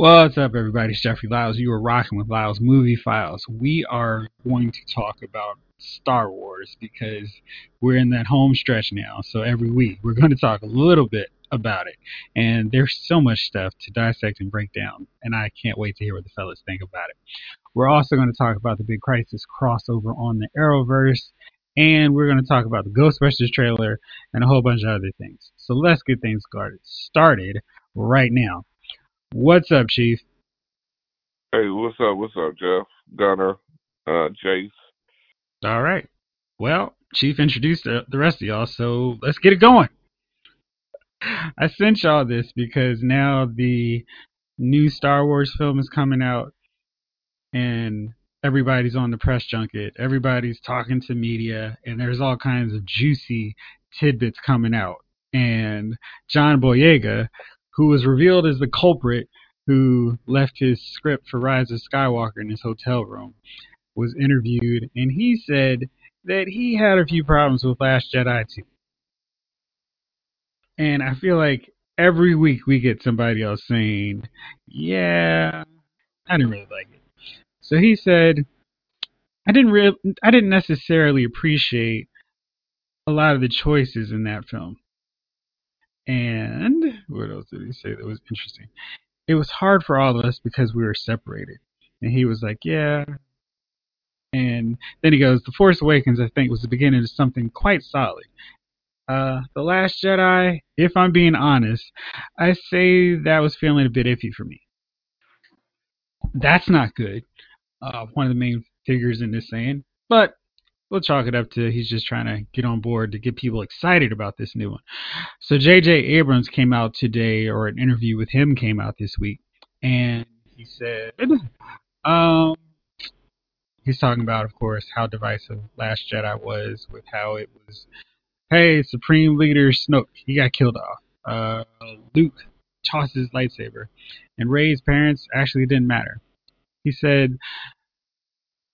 What's up, everybody? It's Jeffrey Lyles. You are rocking with Lyles Movie Files. We are going to talk about Star Wars because we're in that home stretch now. So every week we're going to talk a little bit about it. And there's so much stuff to dissect and break down. And I can't wait to hear what the fellas think about it. We're also going to talk about the big crisis crossover on the Arrowverse. And we're going to talk about the Ghostbusters trailer and a whole bunch of other things. So let's get things started right now. What's up, Chief? Hey, what's up? What's up, Jeff? Gunner, uh, Jace. All right. Well, Chief introduced the rest of y'all, so let's get it going. I sent y'all this because now the new Star Wars film is coming out, and everybody's on the press junket. Everybody's talking to media, and there's all kinds of juicy tidbits coming out. And John Boyega, who was revealed as the culprit who left his script for Rise of Skywalker in his hotel room, was interviewed, and he said that he had a few problems with Last Jedi too. And I feel like every week we get somebody else saying, "Yeah, I didn't really like it." So he said, "I didn't re- I didn't necessarily appreciate a lot of the choices in that film." And what else did he say that was interesting? It was hard for all of us because we were separated. And he was like, Yeah. And then he goes, The Force Awakens, I think, was the beginning of something quite solid. Uh, the Last Jedi, if I'm being honest, I say that was feeling a bit iffy for me. That's not good. Uh, one of the main figures in this saying, but we'll chalk it up to he's just trying to get on board to get people excited about this new one. So J.J. Abrams came out today, or an interview with him came out this week, and he said, um, he's talking about, of course, how divisive Last Jedi was, with how it was, hey, Supreme Leader Snoke, he got killed off. Uh, Luke tossed his lightsaber, and Rey's parents actually didn't matter. He said,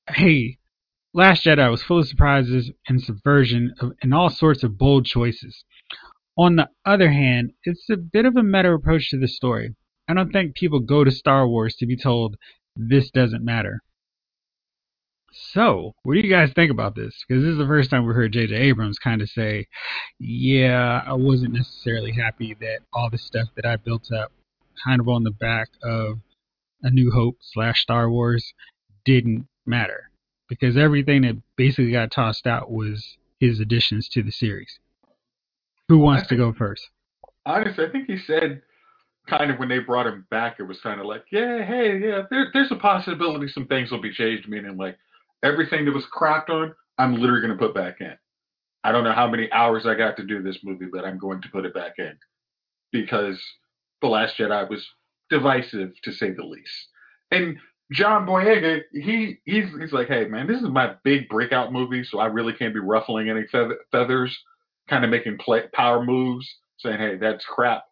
hey, Last Jedi was full of surprises and subversion of, and all sorts of bold choices. On the other hand, it's a bit of a meta approach to the story. I don't think people go to Star Wars to be told this doesn't matter. So, what do you guys think about this? Because this is the first time we heard J.J. Abrams kind of say, yeah, I wasn't necessarily happy that all the stuff that I built up kind of on the back of A New Hope slash Star Wars didn't matter because everything that basically got tossed out was his additions to the series. Who wants to go first? Honestly, I think he said kind of when they brought him back, it was kind of like, yeah, hey, yeah, there, there's a possibility some things will be changed, meaning like everything that was crapped on, I'm literally going to put back in. I don't know how many hours I got to do this movie, but I'm going to put it back in because The Last Jedi was divisive to say the least. And John Boyega, he he's he's like, hey man, this is my big breakout movie, so I really can't be ruffling any feathers, kind of making play, power moves, saying, hey, that's crap.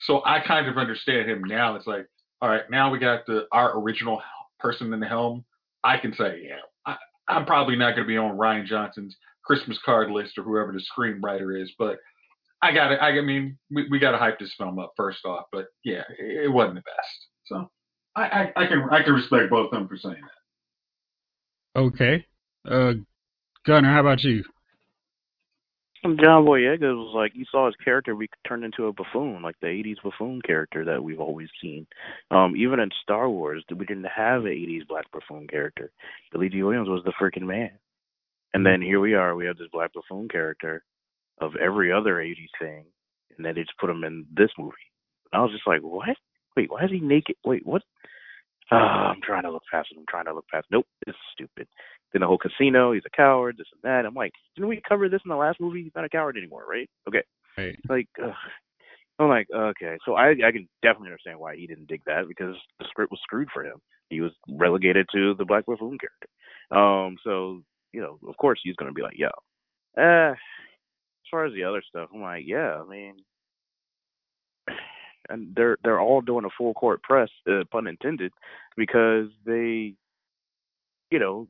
So I kind of understand him now. It's like, all right, now we got the our original person in the helm. I can say, yeah, I, I'm probably not going to be on Rian Johnson's Christmas card list or whoever the screenwriter is, but I got it. I mean, we, we got to hype this film up first off, but yeah, it, it wasn't the best. So I, I, I can I can respect both of them for saying that. Okay. Uh, Gunner, how about you? John Boyega was like you saw his character be turned into a buffoon, like the '80s buffoon character that we've always seen. Um, even in Star Wars, we didn't have an '80s black buffoon character. Billy Dee Williams was the freaking man, and then here we are. We have this black buffoon character of every other '80s thing, and then they just put him in this movie. And I was just like, what? Wait, why is he naked? Wait, what? Uh, I'm trying to look past it. I'm trying to look past. Nope, this is stupid. Then the whole casino, he's a coward, this and that. I'm like, didn't we cover this in the last movie? He's not a coward anymore, right? Okay. Right. Like, ugh. I'm like, okay. So I I can definitely understand why he didn't dig that because the script was screwed for him. He was relegated to the Black Buffoon character. Um, so you know, of course he's gonna be like, yo. Uh, as far as the other stuff, I'm like, yeah. I mean, and they're they're all doing a full court press, uh, pun intended, because they, you know,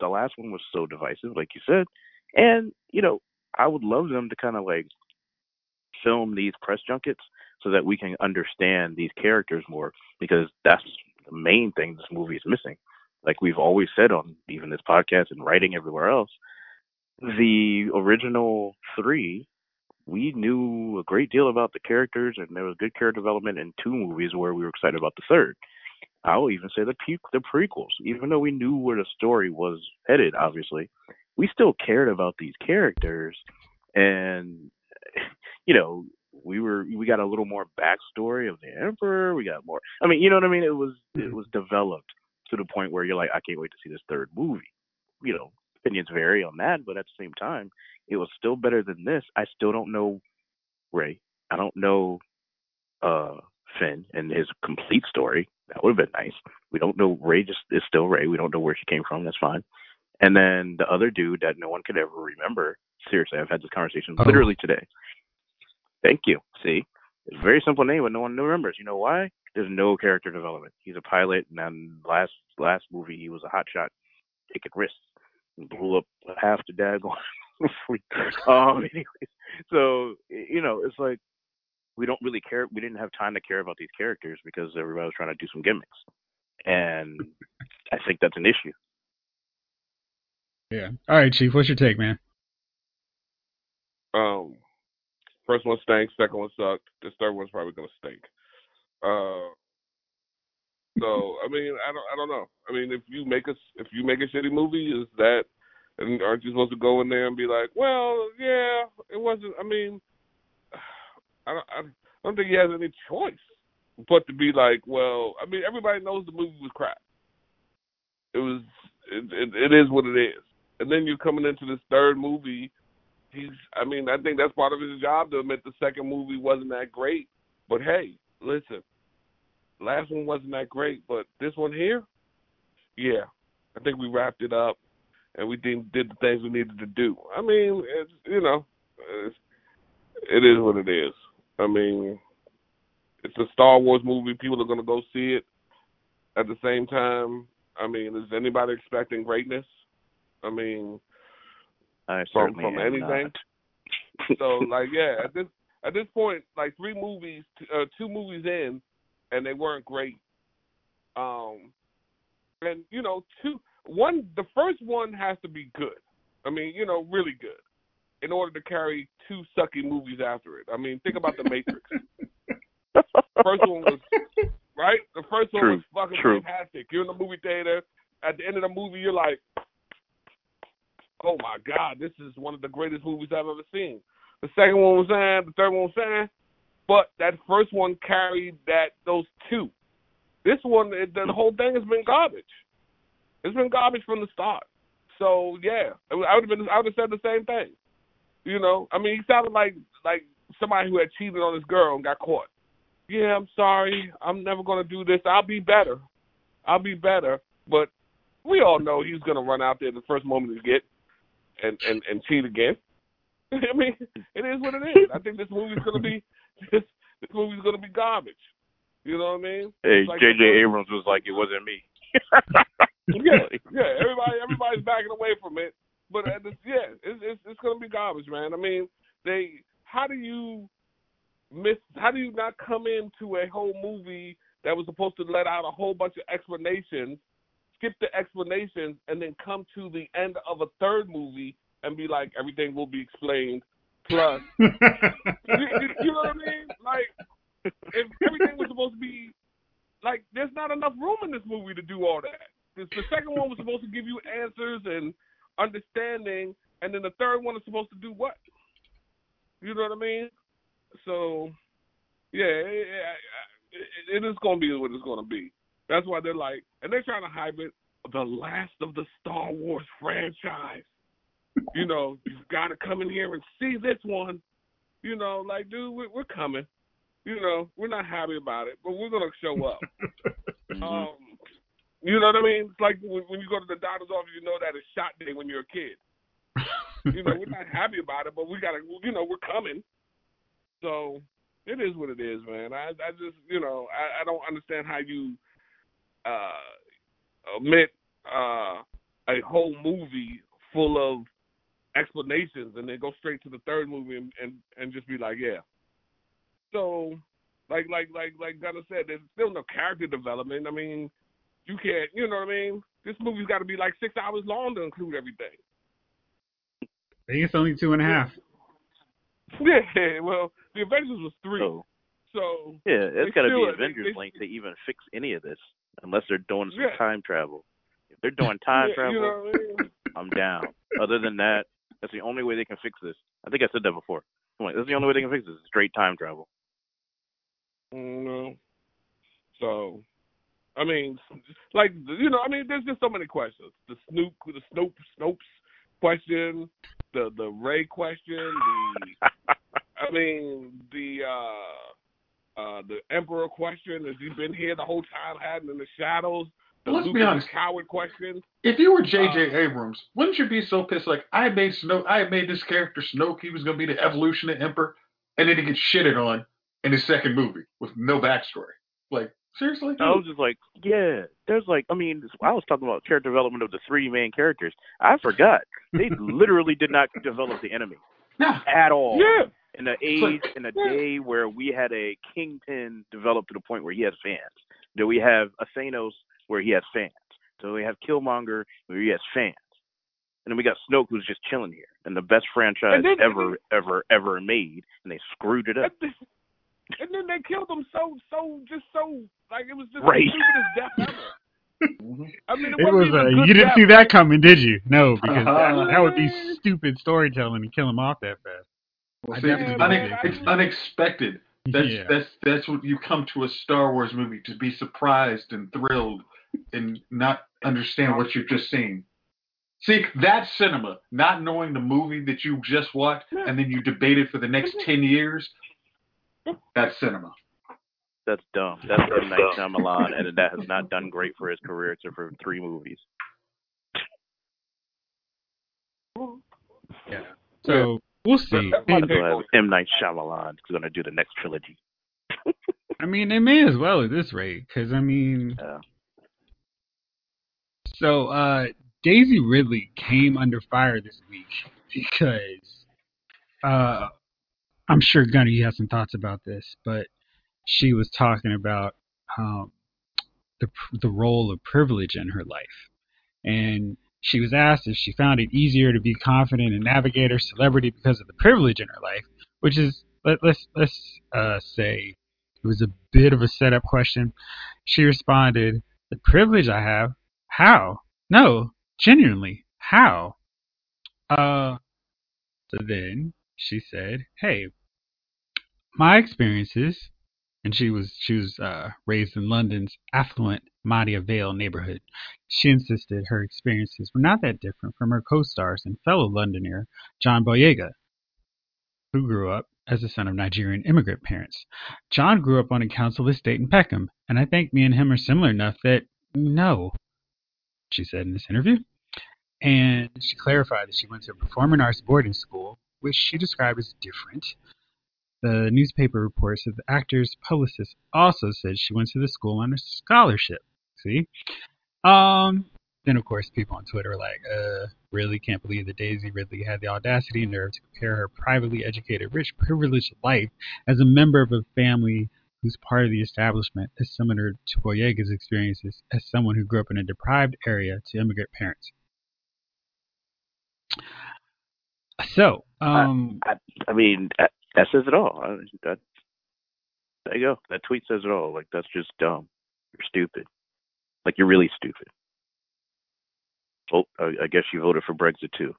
the last one was so divisive, like you said, and you know, I would love them to kind of like film these press junkets so that we can understand these characters more because that's the main thing this movie is missing. Like we've always said on even this podcast and writing everywhere else, the original three, we knew a great deal about the characters and there was good character development in two movies where we were excited about the third. I will even say the pe- the prequels, even though we knew where the story was headed, obviously, we still cared about these characters, and you know, we were we got a little more backstory of the emperor. We got more. I mean, you know what I mean? It was it mm-hmm. was developed to the point where you're like, I can't wait to see this third movie. You know, opinions vary on that, but at the same time, it was still better than this. I still don't know Rey. I don't know uh Finn and his complete story. That would have been nice. We don't know Rey just is still Rey. We don't know where she came from. That's fine. And then the other dude that no one could ever remember. Seriously, I've had this conversation Oh. literally today. Thank you. See, it's a very simple name, but no one remembers. You know why? There's no character development. He's a pilot, and then last last movie he was a hotshot taking risks and blew up half the daggone fleet. Um, anyways, so you know, it's like we don't really care. We didn't have time to care about these characters because everybody was trying to do some gimmicks, and I think that's an issue. Yeah. All right, Chief. What's your take, man? Um, first one stinks. Second one sucked. This third one's probably gonna stink. Uh, so I mean, I don't, I don't know. I mean, if you make a, if you make a shitty movie, is that, and aren't you supposed to go in there and be like, well, yeah, it wasn't. I mean, I don't, I don't think he has any choice but to be like, well, I mean, everybody knows the movie was crap. It was, it, it, it is what it is. And then you're coming into this third movie he's I mean, I think that's part of his job to admit the second movie wasn't that great. But hey, listen, last one wasn't that great, but this one here, yeah, I think we wrapped it up and we did, did the things we needed to do. I mean, it's you know, it's, it is what it is. I mean, it's a Star Wars movie. People are gonna go see it. At the same time, I mean, is anybody expecting greatness? I mean, I From- from anything? so like yeah, at this at this point, like three movies, t- uh, two movies in, and they weren't great. Um, and you know, two one the first one has to be good. I mean, you know, really good, in order to carry two sucky movies after it. I mean, think about the Matrix. First one was right. The first one True, was fucking true. fantastic. You're in the movie theater. At the end of the movie, you're like, "Oh my god, this is one of the greatest movies I've ever seen." The second one was saying, the third one was saying, but that first one carried that those two. This one, it, the whole thing has been garbage. It's been garbage from the start. So yeah, I would have been, I would have said the same thing. You know, I mean, he sounded like like somebody who had cheated on his girl and got caught. Yeah, I'm sorry. I'm never gonna do this. I'll be better. I'll be better. But we all know he's gonna run out there the first moment he get and and and cheat again. I mean, it is what it is. I think this movie's gonna be this this movie's gonna be garbage. You know what I mean? Hey, like J.J. Abrams was like, it wasn't me. yeah, yeah. Everybody, everybody's backing away from it, but at this, yeah, it's, it's it's gonna be garbage, man. I mean, they. How do you miss? How do you not come into a whole movie that was supposed to let out a whole bunch of explanations, skip the explanations, and then come to the end of a third movie and be like, everything will be explained. Plus, you, you, you know what I mean? Like, if everything was supposed to be like, there's not enough room in this movie to do all that. The, the second one was supposed to give you answers and understanding, and then the third one is supposed to do what? You know what I mean? So, yeah, it, it, it is going to be what it's going to be. That's why they're like, and they're trying to hype it, the last of the Star Wars franchise. You know, you've got to come in here and see this one. You know, like, dude, we're, we're coming. You know, we're not happy about it, but we're gonna show up. Mm-hmm. Um, you know what I mean? It's like when, when you go to the doctor's office, you know that it's shot day when you're a kid. You know, we're not happy about it, but we gotta, you know, we're coming. So it is what it is, man. I, I just, you know, I, I don't understand how you uh, omit uh, a whole movie full of explanations and then go straight to the third movie and, and, and just be like, yeah. So like like like like Gunnar said, there's still no character development. I mean, you can't, you know what I mean? This movie's got to be like six hours long to include everything. I think it's only two and a half. Yeah, well, the Avengers was three, So so yeah, They it's got to still- be they- Avengers they- length to even fix any of this, unless they're doing some Yeah. time travel. If they're doing time yeah, travel, you know I mean? I'm down. Other than that, that's the only way they can fix this. I think I said that before. I'm like, that's the only way they can fix this. Straight time travel. Mm, you know, so I mean, like you know, I mean, there's just so many questions. The Snoop, the Snoop, Snopes question, the the Rey question, the I mean, the uh uh the Emperor question. Has he been here the whole time, hiding in the shadows? The Let's Luke be honest. coward question. If you were J.J. Uh, Abrams, wouldn't you be so pissed? Like I made Snoke, I made this character Snoke. He was going to be the evolution of Emperor, and then he gets shitted on in his second movie with no backstory. Like seriously? I was just like, yeah, there's like, I mean, I was talking about character development of the three main characters. I forgot. They literally did not develop the enemy Nah. at all. Yeah, In like- age, in a day where we had a Kingpin develop to the point where he has fans. Do we have a Thanos where he has fans? So we have Killmonger where he has fans. And then we got Snoke who's just chilling here. And the best franchise then- ever, ever, ever made. And they screwed it up. Then, and then they killed him so so just so like it was just Right. the stupidest death ever. I mean, it, It wasn't was. even Uh, a you didn't see that coming, did you? No, because that, Uh-huh. that would be stupid storytelling to kill him off that fast. Well, see, it's, une- it's unexpected. That's yeah. that's that's what you come to a Star Wars movie to be surprised and thrilled and not understand what you've just seen. See, that's cinema. Not knowing the movie that you just watched and then you debate it for the next ten years. That's cinema. That's dumb. That's M. Night Shyamalan, and that has not done great for his career except for three movies. yeah. So we'll see. That's my And, take So on M. Night Shyamalan is going to do the next trilogy. I mean, they may as well at this rate, because I mean, Yeah. so uh, Daisy Ridley came under fire this week because uh, I'm sure Gunny you have some thoughts about this, but she was talking about um, the the role of privilege in her life, and she was asked if she found it easier to be confident and navigate her celebrity because of the privilege in her life, which is let, let's let's uh, say it was a bit of a setup question. She responded, "The privilege I have, how? No, genuinely, how?" Uh, so then she said, "Hey, my experiences." And she was she was uh, raised in London's affluent Maida Vale neighborhood. She insisted her experiences were not that different from her co-stars and fellow Londoner John Boyega, who grew up as the son of Nigerian immigrant parents. John grew up on a council estate in Peckham, and I think me and him are similar enough that no, she said in this interview. And she clarified that she went to a performing arts boarding school, which she described as different. The newspaper reports that the actor's publicist also said she went to the school on a scholarship. See? Um, then, of course, people on Twitter are like, uh, really can't believe that Daisy Ridley had the audacity and nerve to compare her privately educated, rich, privileged life as a member of a family who's part of the establishment as similar to Boyega's experiences as someone who grew up in a deprived area to immigrant parents. So, um, I, I mean, that, says it all. I, that, there you go. That tweet says it all. Like, that's just dumb. You're stupid. Like, you're really stupid. Oh, I, I guess you voted for Brexit too.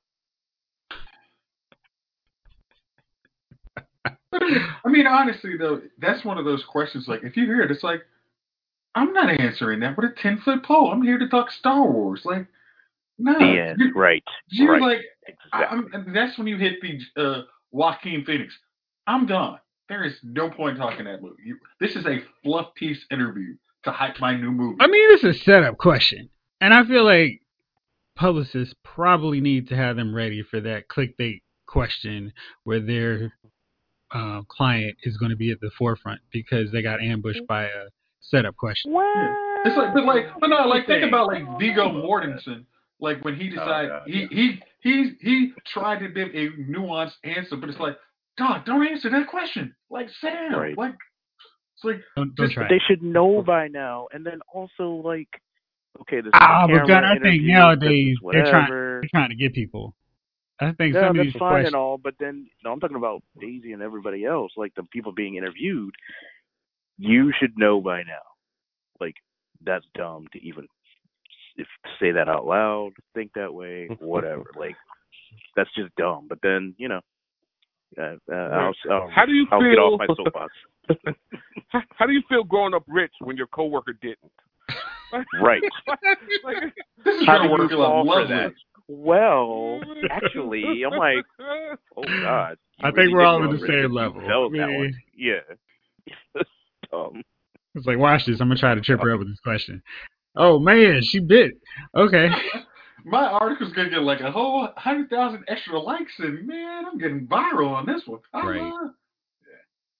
I mean, honestly though, that's one of those questions. Like, if you hear it, it's like, I'm not answering that with a ten foot pole. I'm here to talk Star Wars. Like, no, you, right. you right. like I, exactly. I'm, and that's when you hit the uh, Joaquin Phoenix. I'm done. There is no point talking that movie. You, this is a fluff piece interview to hype my new movie. I mean, this is a setup question, and I feel like publicists probably need to have them ready for that clickbait question where their uh, client is going to be at the forefront because they got ambushed by a setup question. Yeah. It's like, but like, but no, like think about like Viggo Mortensen. Like when he decided God, he, he he he tried to give a nuanced answer, but it's like, God, don't answer that question. Like, sit down. Right. Like, It's like Don't, don't Just- They should know by now. And then also like, okay, this Ah, is but God, I think nowadays they're trying- They're trying to get people. I think Yeah, some of that's these fine questions. and all, but then no, I'm talking about Daisy and everybody else, like the people being interviewed. You should know by now. Like that's dumb to even if say that out loud, think that way, whatever. like that's just dumb. But then you know, uh, uh, I'll, I'll, How do you I'll feel? get off my soapbox. how, how do you feel growing up rich when your coworker didn't? Right. like, this How do you work fall for lovely. that? Well, actually, I'm like, oh god. you I think we're all grow on the same if level. That Yeah. one. Yeah. dumb. It's like, watch this. I'm gonna try to trip her up with this question. Oh man, she bit. Okay. My article's gonna get like a whole hundred thousand extra likes, and man, I'm getting viral on this one. Ah. Right.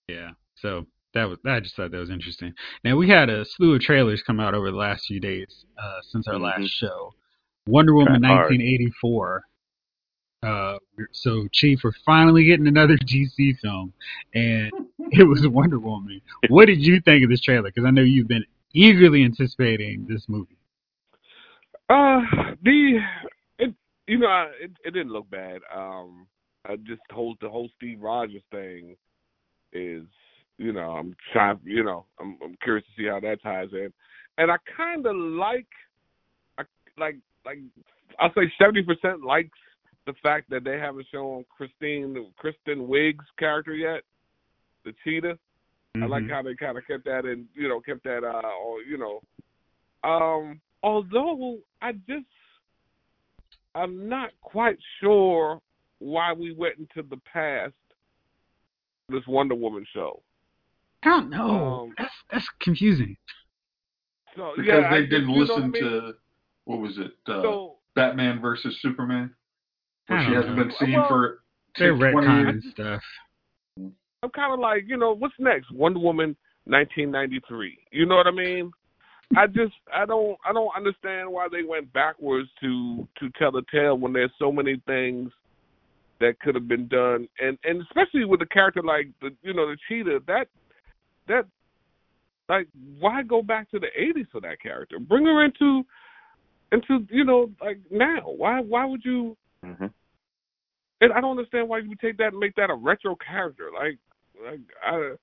Yeah. So that was I just thought that was interesting. Now we had a slew of trailers come out over the last few days uh, since our Mhm. last show. Wonder Woman Kinda 1984. Uh, so Chief, we're finally getting another DC film, and it was Wonder Woman. What did you think of this trailer? Because I know you've been eagerly anticipating this movie. Uh, the it you know I, it it didn't look bad. Um, I just whole the whole Steve Rogers thing is you know I'm trying you know I'm I'm curious to see how that ties in, and I kind of like I like like I'll say seventy percent likes the fact that they haven't shown Christine Kristen Wiig's character yet, the cheetah. I like Mhm. how they kind of kept that in, you know, kept that, uh, or, you know. Um, although I just, I'm not quite sure why we went into the past this Wonder Woman show. I don't know. Um, that's that's confusing. So Because yeah, they just- didn't you know listen what I mean? to what was it? Uh, So Batman versus Superman, where she hasn't know. been seen Well, for They're 20 retconning years. stuff. I'm kind of like, you know, what's next? Wonder Woman 1993. You know what I mean? I just, I don't, I don't understand why they went backwards to to tell the tale when there's so many things that could have been done, and and especially with a character like the, you know, the cheetah. That that like, why go back to the 80s for that character? Bring her into into you know like now. Why why would you? hmm And I don't understand why you would take that and make that a retro character. Like, like I,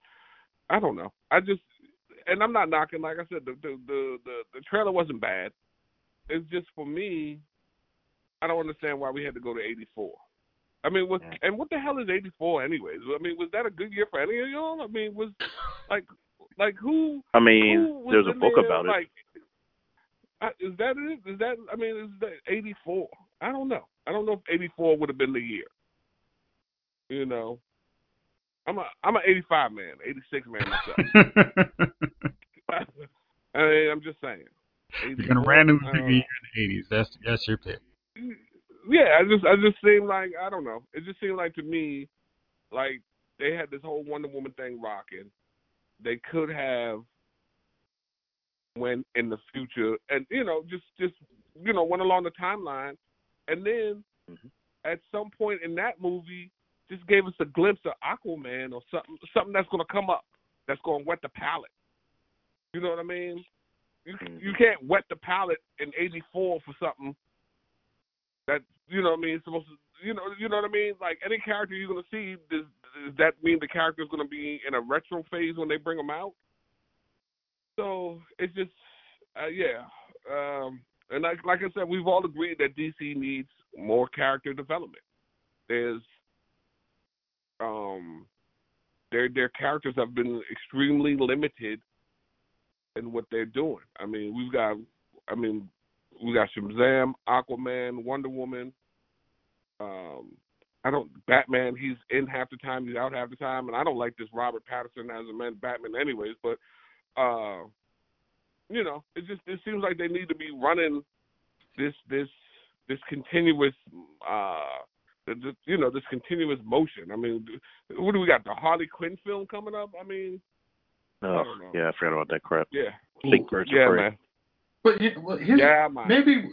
I don't know. I just, and I'm not knocking. Like I said, the the the the, the trailer wasn't bad. It's just for me, I don't understand why we had to go to '84. I mean, was Yeah. and what the hell is '84 anyways? I mean, was that a good year for any of y'all? I mean, was like, like who? I mean, who there's a book there, about it. Like, uh, is that it? Is that? I mean, is that '84? I don't know. I don't know if '84 would have been the year. You know, I'm a I'm an '85 man, '86 man myself. I mean, I'm just saying. You're gonna randomly I pick a don't year in the '80s. That's that's your pick. Yeah, I just I just seemed like I don't know. It just seemed like to me, like they had this whole Wonder Woman thing rocking. They could have went in the future and you know just just you know went along the timeline, and then Mhm. at some point in that movie just gave us a glimpse of Aquaman or something something that's going to come up that's going to wet the palate. You know what I mean? You Mhm. you can't wet the palate in '84 for something that you know what I mean. It's supposed to you know you know what I mean. Like any character you're going to see, does, does that mean the character is going to be in a retro phase when they bring them out? So it's just uh, yeah. Um, and like like I said, we've all agreed that DC needs more character development. There's um their their characters have been extremely limited in what they're doing. I mean, we've got I mean, we got Shazam, Aquaman, Wonder Woman. Um I don't Batman, he's in half the time, he's out half the time, and I don't like this Robert Pattinson as a man Batman anyways, but uh you know, it just it seems like they need to be running this this this continuous uh the, the, you know this continuous motion. I mean, what do we got? The Harley Quinn film coming up. I mean, Oh, don't yeah, I forgot about that crap. yeah, Big birds yeah, man, But yeah, well, his, yeah, man. maybe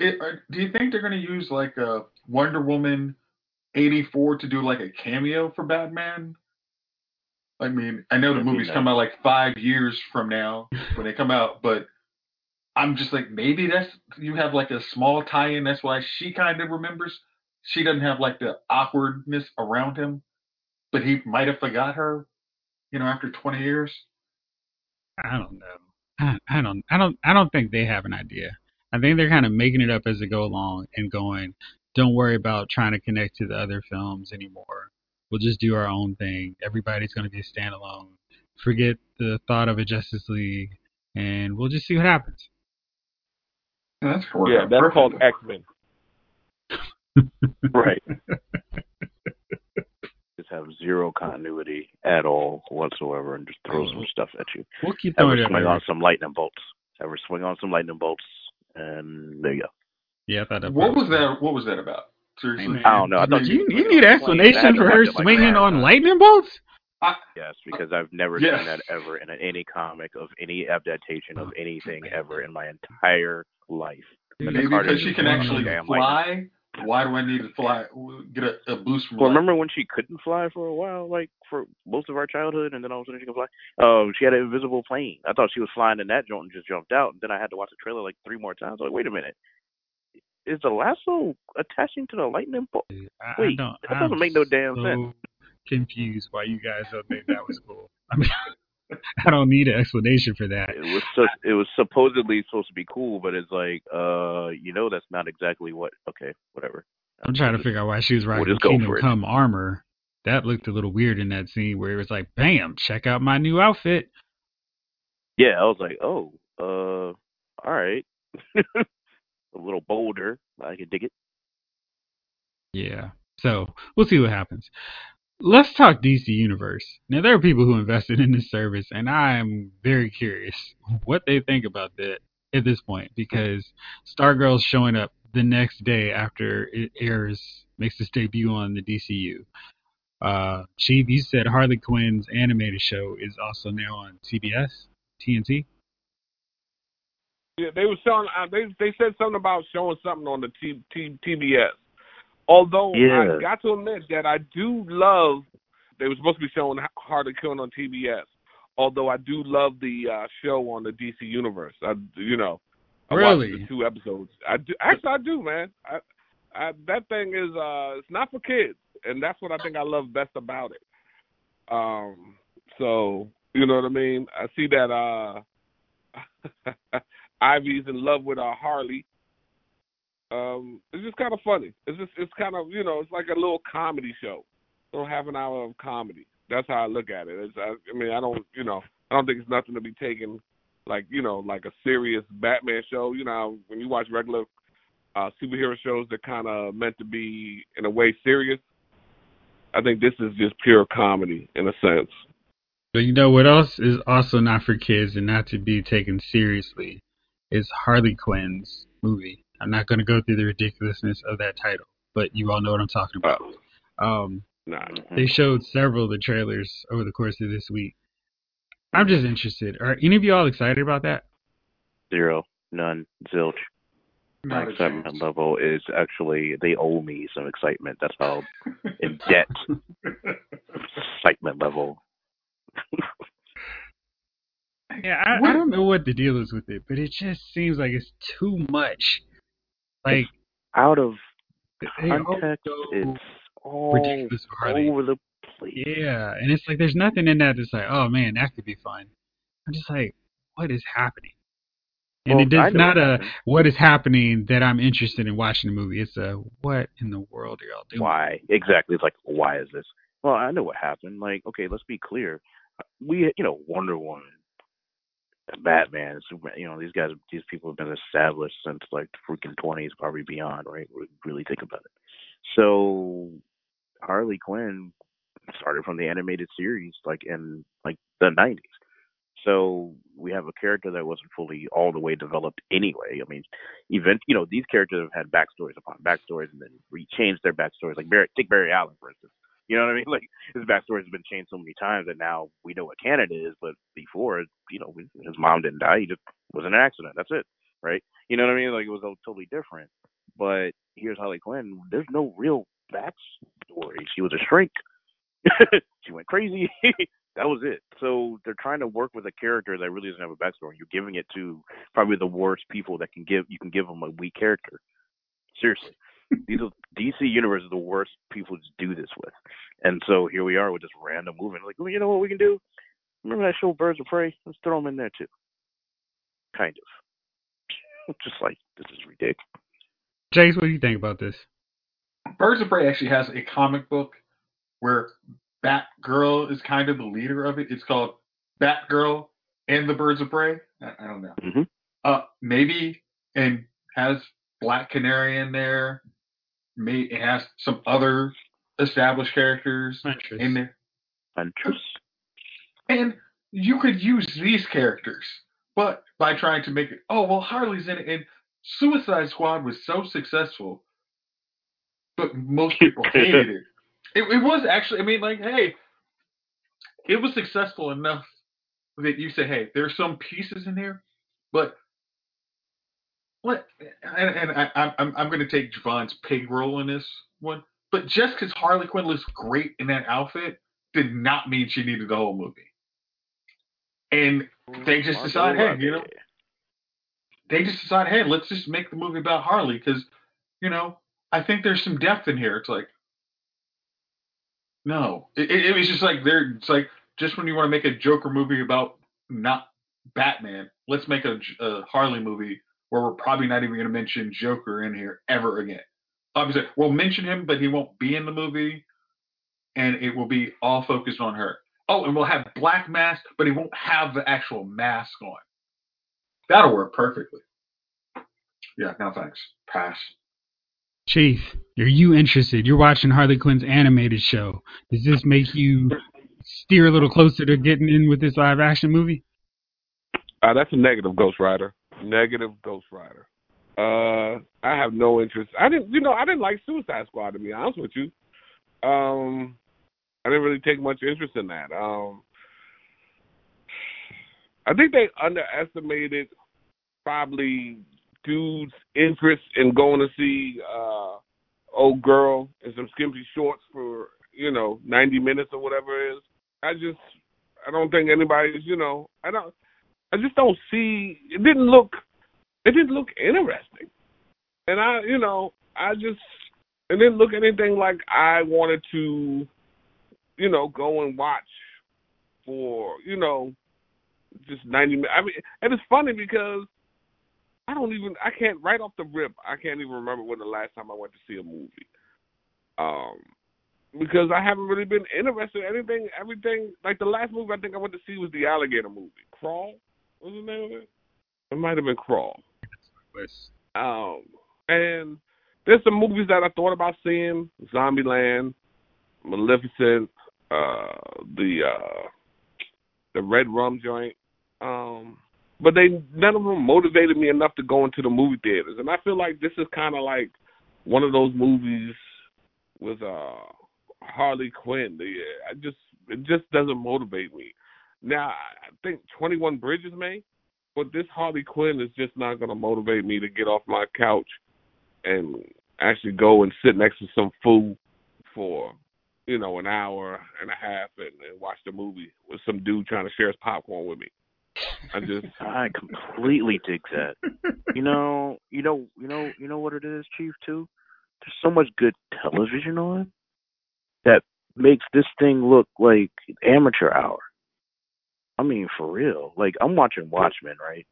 it, uh, do you think they're going to use like a Wonder Woman 84 to do like a cameo for Batman? I mean, I know the That'd movies nice. come out like five years from now when they come out, but I'm just like maybe that's you have like a small tie-in. That's why she kind of remembers. She doesn't have like the awkwardness around him, but he might have forgot her. You know, after 20 years. I don't know. I, I don't. I don't. I don't think they have an idea. I think they're kind of making it up as they go along and going. Don't worry about trying to connect to the other films anymore. We'll just do our own thing. Everybody's going to be standalone. Forget the thought of a Justice League, and we'll just see what happens. Yeah, that's worked Yeah, out that's called. X Men. Right. just have zero continuity at all whatsoever, and just throw some stuff at you. We'll keep Ever throwing swing on some lightning bolts. Ever swing on some lightning bolts, and there you go. Yeah, I thought that. What was that? What was that about? Seriously. Hey. I don't know. I thought you, she you need an a plane. I had explanation for her watch like swinging five on lightning bolts? Yes, because I've never Yes. seen that ever in any comic of any adaptation of anything ever in my entire life. Maybe because she can actually the damn fly. Why do I need to fly? Get a, a boost from? Well, light? remember when she couldn't fly for a while, like for most of our childhood, and then all of a sudden she can fly? Oh, she had an invisible plane. I thought she was flying in that joint and just jumped out. And then I had to watch the trailer like three more times. Like, wait a minute, is the lasso attaching to the lightning bolt? I, I Wait, don't, that doesn't I'm make no damn so sense. Confused why you guys don't think that was cool. I mean, I don't need an explanation for that. It was so, it was supposedly supposed to be cool, but it's like, uh, you know, that's not exactly what. Okay, whatever. I'm trying to figure out why she was rocking go Kingdom. Come armor. That looked a little weird in that scene where it was like, "Bam! Check out my new outfit." Yeah, I was like, oh, uh, all right, a little bolder. I can dig it. Yeah. So we'll see what happens. Let's talk DC Universe. Now there are people who invested in this service, and I'm very curious what they think about that at this point because Stargirl's showing up the next day after it airs, makes its debut on the DCU. Uh, Chief, you said Harley Quinn's animated show is also now on CBS, TNT. Yeah, they were showing. Uh, they they said something about showing something on the T, T, TBS. Although Yeah. I got to admit that I do love. They were supposed to be showing Harley Quinn on TBS. Although I do love the uh, show on the DC Universe. I, you know, I Really? watched the two episodes. I do, actually I do, man. I, I that thing is uh, it's not for kids, and that's what I think I love best about it. Um, so you know what I mean. I see that uh, Ivy's in love with uh, Harley. Um, it's just kind of funny. It's just it's kind of you know it's like a little comedy show, little half an hour of comedy. That's how I look at it. It's, I, I mean I don't you know I don't think it's nothing to be taken like you know like a serious Batman show. You know when you watch regular uh, superhero shows, they're kind of meant to be in a way serious. I think this is just pure comedy in a sense. But you know what else is also not for kids and not to be taken seriously is Harley Quinn's movie. I'm not going to go through the ridiculousness of that title, but you all know what I'm talking about. Um, Nah, they showed several of the trailers over the course of this week. I'm just interested. Are any of you all excited about that? Zero, none, zilch. My Not excitement level is actually they owe me some excitement. That's how in debt excitement level. Yeah, I, I don't know what the deal is with it, but it just seems like it's too much. Like Out of context, it's all ridiculous over the place. Yeah, and it's like there's nothing in that that's like, oh man, that could be fun. I'm just like, what is happening? And Well, it I not a uh, happened. what is happening that I'm interested in watching the movie. It's a what in the world are y'all doing? Why exactly? It's like why is this? Well, I know what happened. Like, okay, let's be clear. We, you know, Wonder Woman, Batman, Superman. You know, these guys, these people have been established since like the freaking twenties, probably beyond. Right? Really think about it. So, Harley Quinn started from the animated series, like in like the nineties. So we have a character that wasn't fully all the way developed anyway. I mean, even you know these characters have had backstories upon backstories and then re changed their backstories. Like Barry, take Barry Allen for instance. You know what I mean? Like his backstory has been changed so many times that now we know what Canada is, but before, you know, his mom didn't die. He just was in an accident. That's it, right? You know what I mean? Like it was all totally different. But here's Harley Quinn. There's no real backstory. She was a shrink. she went crazy. That was it. So they're trying to work with a character that really doesn't have a backstory. You're giving it to probably the worst people that can give. You can give them a weak character. Seriously, these are, DC Universe is the worst people to do this with. And so here we are with this random movement. Like, well, you know what we can do? Remember that show Birds of Prey? Let's throw them in there too. Kind of. Just like this is ridiculous. Jace, what do you think about this? Birds of Prey actually has a comic book where Batgirl is kind of the leader of it. It's called Batgirl and the Birds of Prey. I, I don't know. Mm-hmm. Uh, maybe and has Black Canary in there. May it has some other established characters Huntress. in there, Huntress. and you could use these characters, but by trying to make it, oh well, Harley's in it, and Suicide Squad was so successful, but most people hated it. It, it was actually, I mean, like, hey, it was successful enough that you say, hey, there's some pieces in there, but what? And, and I, I'm I'm, I'm going to take Javon's pig role in this one, but just because Harley Quinn looks great in that outfit did not mean she needed the whole movie. And mm, they just decide, hey, you know, they just decide, hey, let's just make the movie about Harley because, you know, I think there's some depth in here. It's like, no, it, it, it was just like there. It's like just when you want to make a Joker movie about not Batman, let's make a, a Harley movie where we're probably not even going to mention Joker in here ever again. Obviously, we'll mention him, but he won't be in the movie, and it will be all focused on her. Oh, and we'll have Black Mask, but he won't have the actual mask on. That'll work perfectly. Yeah, no thanks. Pass. Chief, are you interested? You're watching Harley Quinn's animated show. Does this make you steer a little closer to getting in with this live action movie? Uh, that's a negative Ghost Rider. Negative Ghost Rider. Uh, I have no interest. I didn't, you know, I didn't like Suicide Squad to be honest with you. Um, I didn't really take much interest in that. Um, I think they underestimated probably dude's interest in going to see uh old girl in some skimpy shorts for you know ninety minutes or whatever it is. I just I don't think anybody's you know I don't I just don't see it didn't look it didn't look interesting, and I you know I just it didn't look anything like I wanted to you know go and watch for you know just ninety minutes. I mean, and it's funny because I don't even I can't right off the rip I can't even remember when the last time I went to see a movie. Um because I haven't really been interested in anything everything like the last movie I think I went to see was the alligator movie. Crawl? What was the name of it? It might have been Crawl. Um and there's some movies that I thought about seeing, Zombieland, Maleficent, uh the uh the Red Rum joint. Um but they none of them motivated me enough to go into the movie theaters. And I feel like this is kind of like one of those movies with uh Harley Quinn. The, I just it just doesn't motivate me. Now I think Twenty One Bridges may, but this Harley Quinn is just not going to motivate me to get off my couch and actually go and sit next to some fool for you know an hour and a half and, and watch the movie with some dude trying to share his popcorn with me. I just I completely dig that. You know, you know, you know, you know what it is, Chief. Too. There's so much good television on that makes this thing look like amateur hour. I mean, for real. Like I'm watching Watchmen, right?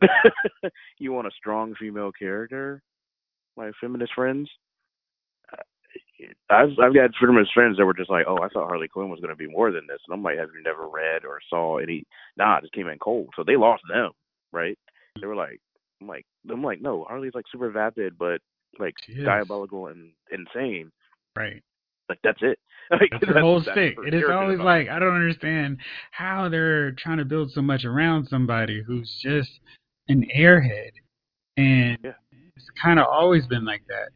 you want a strong female character, my feminist friends. Uh, I've I've got feminist friends that were just like, oh, I thought Harley Quinn was going to be more than this, and I'm like, have you never read or saw any? Nah, it just came in cold, so they lost them, right? They were like, I'm like, I'm like, no, Harley's like super vapid, but like diabolical and insane. Right. Like that's it. Like, That's her whole that's stick. It is always development. like I don't understand how they're trying to build so much around somebody who's just an airhead, and Yeah. it's kind of always been like that.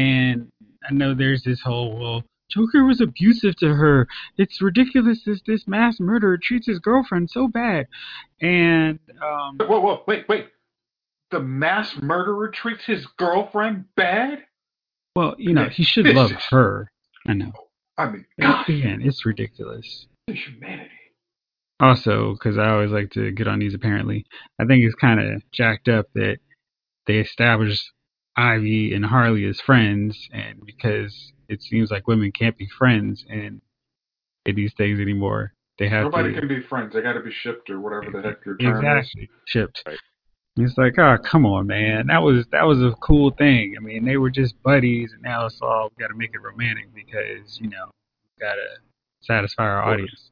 And I know there's this whole well, Joker was abusive to her. It's ridiculous that this mass murderer treats his girlfriend so bad, and um, Whoa, whoa, wait, wait. The mass murderer treats his girlfriend bad? well, you know, he should This love is- her. I know. I mean, God, Again, it's ridiculous. humanity. also, because I always like to get on these apparently, I think it's kind of jacked up that they established Ivy and Harley as friends, and because it seems like women can't be friends in, in these things anymore, they have Nobody to can be friends. They got to be shipped or whatever the heck your term is. exactly shipped. Right. It's like, oh, come on, man. That was that was a cool thing. I mean, they were just buddies, and now it's all got to make it romantic because you know, got to satisfy our audience.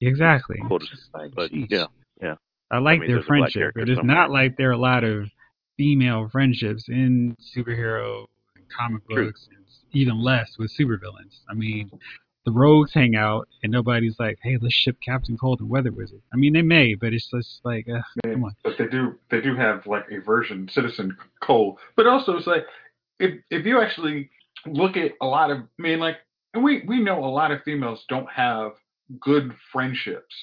Exactly. Of course. It's just like, But jeez. yeah, yeah. I like mean, their there's a black friendship, but it's somewhere. not like there are a lot of female friendships in superhero and comic True. books, and even less with supervillains. I mean, the rogues hang out, and nobody's like, "Hey, let's ship Captain Cold and Weather Wizard." I mean, they may, but it's just like, uh, Man, come on. But they do they do have like a version, Citizen Cold. But also it's like if if you actually look at a lot of I mean like and we, we know a lot of females don't have good friendships.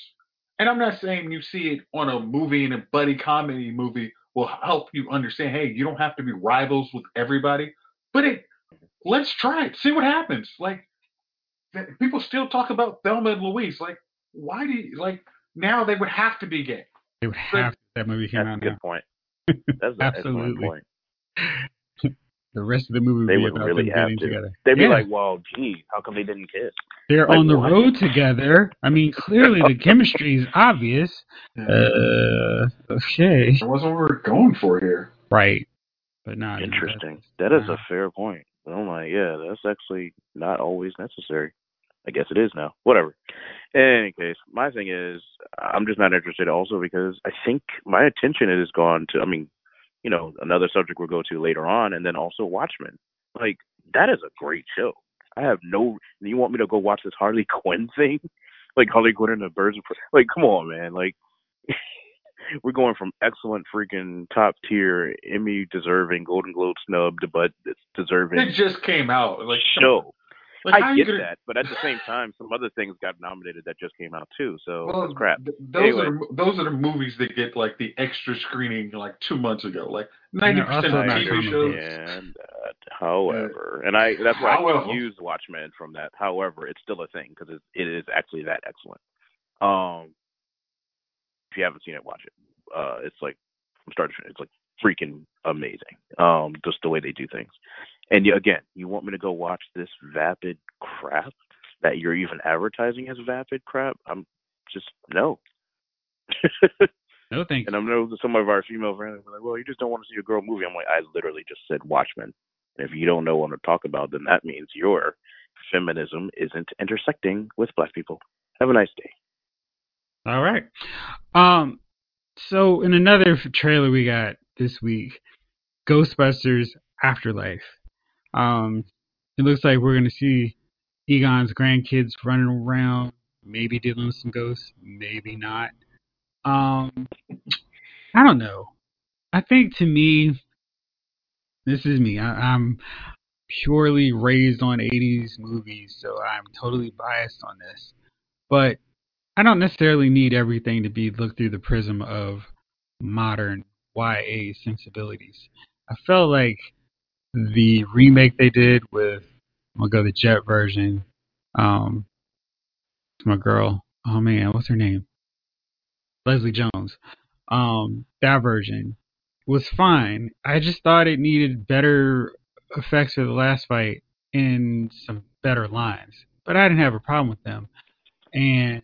And I'm not saying you see it on a movie and a buddy comedy movie will help you understand, hey, you don't have to be rivals with everybody. But it let's try it. See what happens. Like people still talk about Thelma and Louise. Like, why do you like now they would have to be gay? They would have that movie came That's a out good now. point. That's Absolutely. point. The rest of the movie would They be would about really them have getting to. together. They'd be Yeah. like, "Well, gee, how come they didn't kiss?" They're like, on the what? road together. I mean, clearly the chemistry is obvious. Uh, okay. That wasn't what we were going for here. Right. But not Interesting. That is yeah. a fair point. I'm like, yeah, that's actually not always necessary. I guess it is now. Whatever. In any case, my thing is, I'm just not interested also because I think my attention has gone to, I mean, you know, another subject we'll go to later on, and then also Watchmen. Like, that is a great show. I have no, you want me to go watch this Harley Quinn thing? Like Harley Quinn and the Birds of Prey? Like, come on, man. Like, we're going from excellent freaking top tier Emmy deserving Golden Globe snubbed but deserving It just came out. Like show. Like, how I get gonna- that, but at the same time, some other things got nominated that just came out too. So Well, that's crap. th- those Anyway. are those are the movies that get like the extra screening like two months ago. Like ninety percent of not TV comic shows. And uh, however, and I that's why I However. confused Watchmen from that. However, it's still a thing because it, it is actually that excellent. Um, if you haven't seen it, watch it. Uh, it's like from start to finish, it's like freaking amazing. Um, just the way they do things. And you, again, you want me to go watch this vapid crap that you're even advertising as vapid crap? I'm just no. No thanks. And I know some of our female friends are like, well, you just don't want to see a girl movie. I'm like, I literally just said Watchmen. And if you don't know what to talk about, then that means your feminism isn't intersecting with black people. Have a nice day. All right. Um. So in another trailer we got this week, Ghostbusters Afterlife. Um. It looks like we're gonna see Egon's grandkids running around, maybe dealing with some ghosts, maybe not. Um. I don't know. I think to me, this is me. I, I'm purely raised on 80s movies, so I'm totally biased on this. But I don't necessarily need everything to be looked through the prism of modern YA sensibilities. I felt like the remake they did with I'll go the Jet version. Um, my girl. Oh man, what's her name? Leslie Jones. Um, that version was fine. I just thought it needed better effects for the last fight and some better lines. But I didn't have a problem with them. And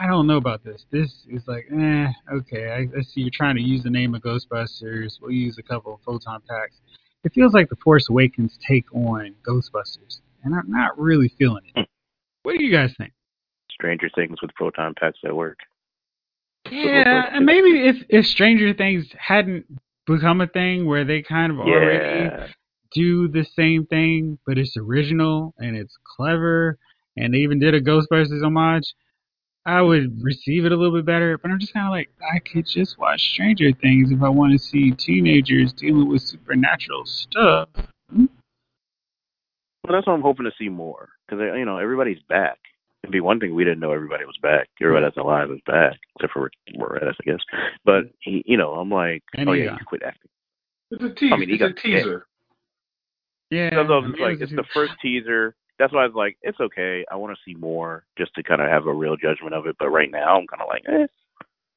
I don't know about this. This is like, eh, okay. I, I see you're trying to use the name of Ghostbusters. We'll use a couple of photon packs. It feels like the Force Awakens take on Ghostbusters, and I'm not really feeling it. Hmm. What do you guys think? Stranger Things with proton packs at work. Yeah, and maybe if if Stranger Things hadn't become a thing where they kind of already do the same thing, but it's original and it's clever, and they even did a Ghostbusters homage, I would receive it a little bit better. But I'm just kind of like, I could just watch Stranger Things if I want to see teenagers dealing with supernatural stuff. Well, that's what I'm hoping to see more because you know everybody's back. It'd be one thing we didn't know everybody was back. Everybody that's alive is back, except for Moranis, I guess. But he, you know, I'm like, And oh he, yeah, uh, he quit acting. It's a teaser. I mean, he it's a got- teaser. Yeah, Because I I mean, like, was it's the first teaser. That's why I was like, it's okay. I want to see more just to kind of have a real judgment of it. But right now, I'm kind of like, eh,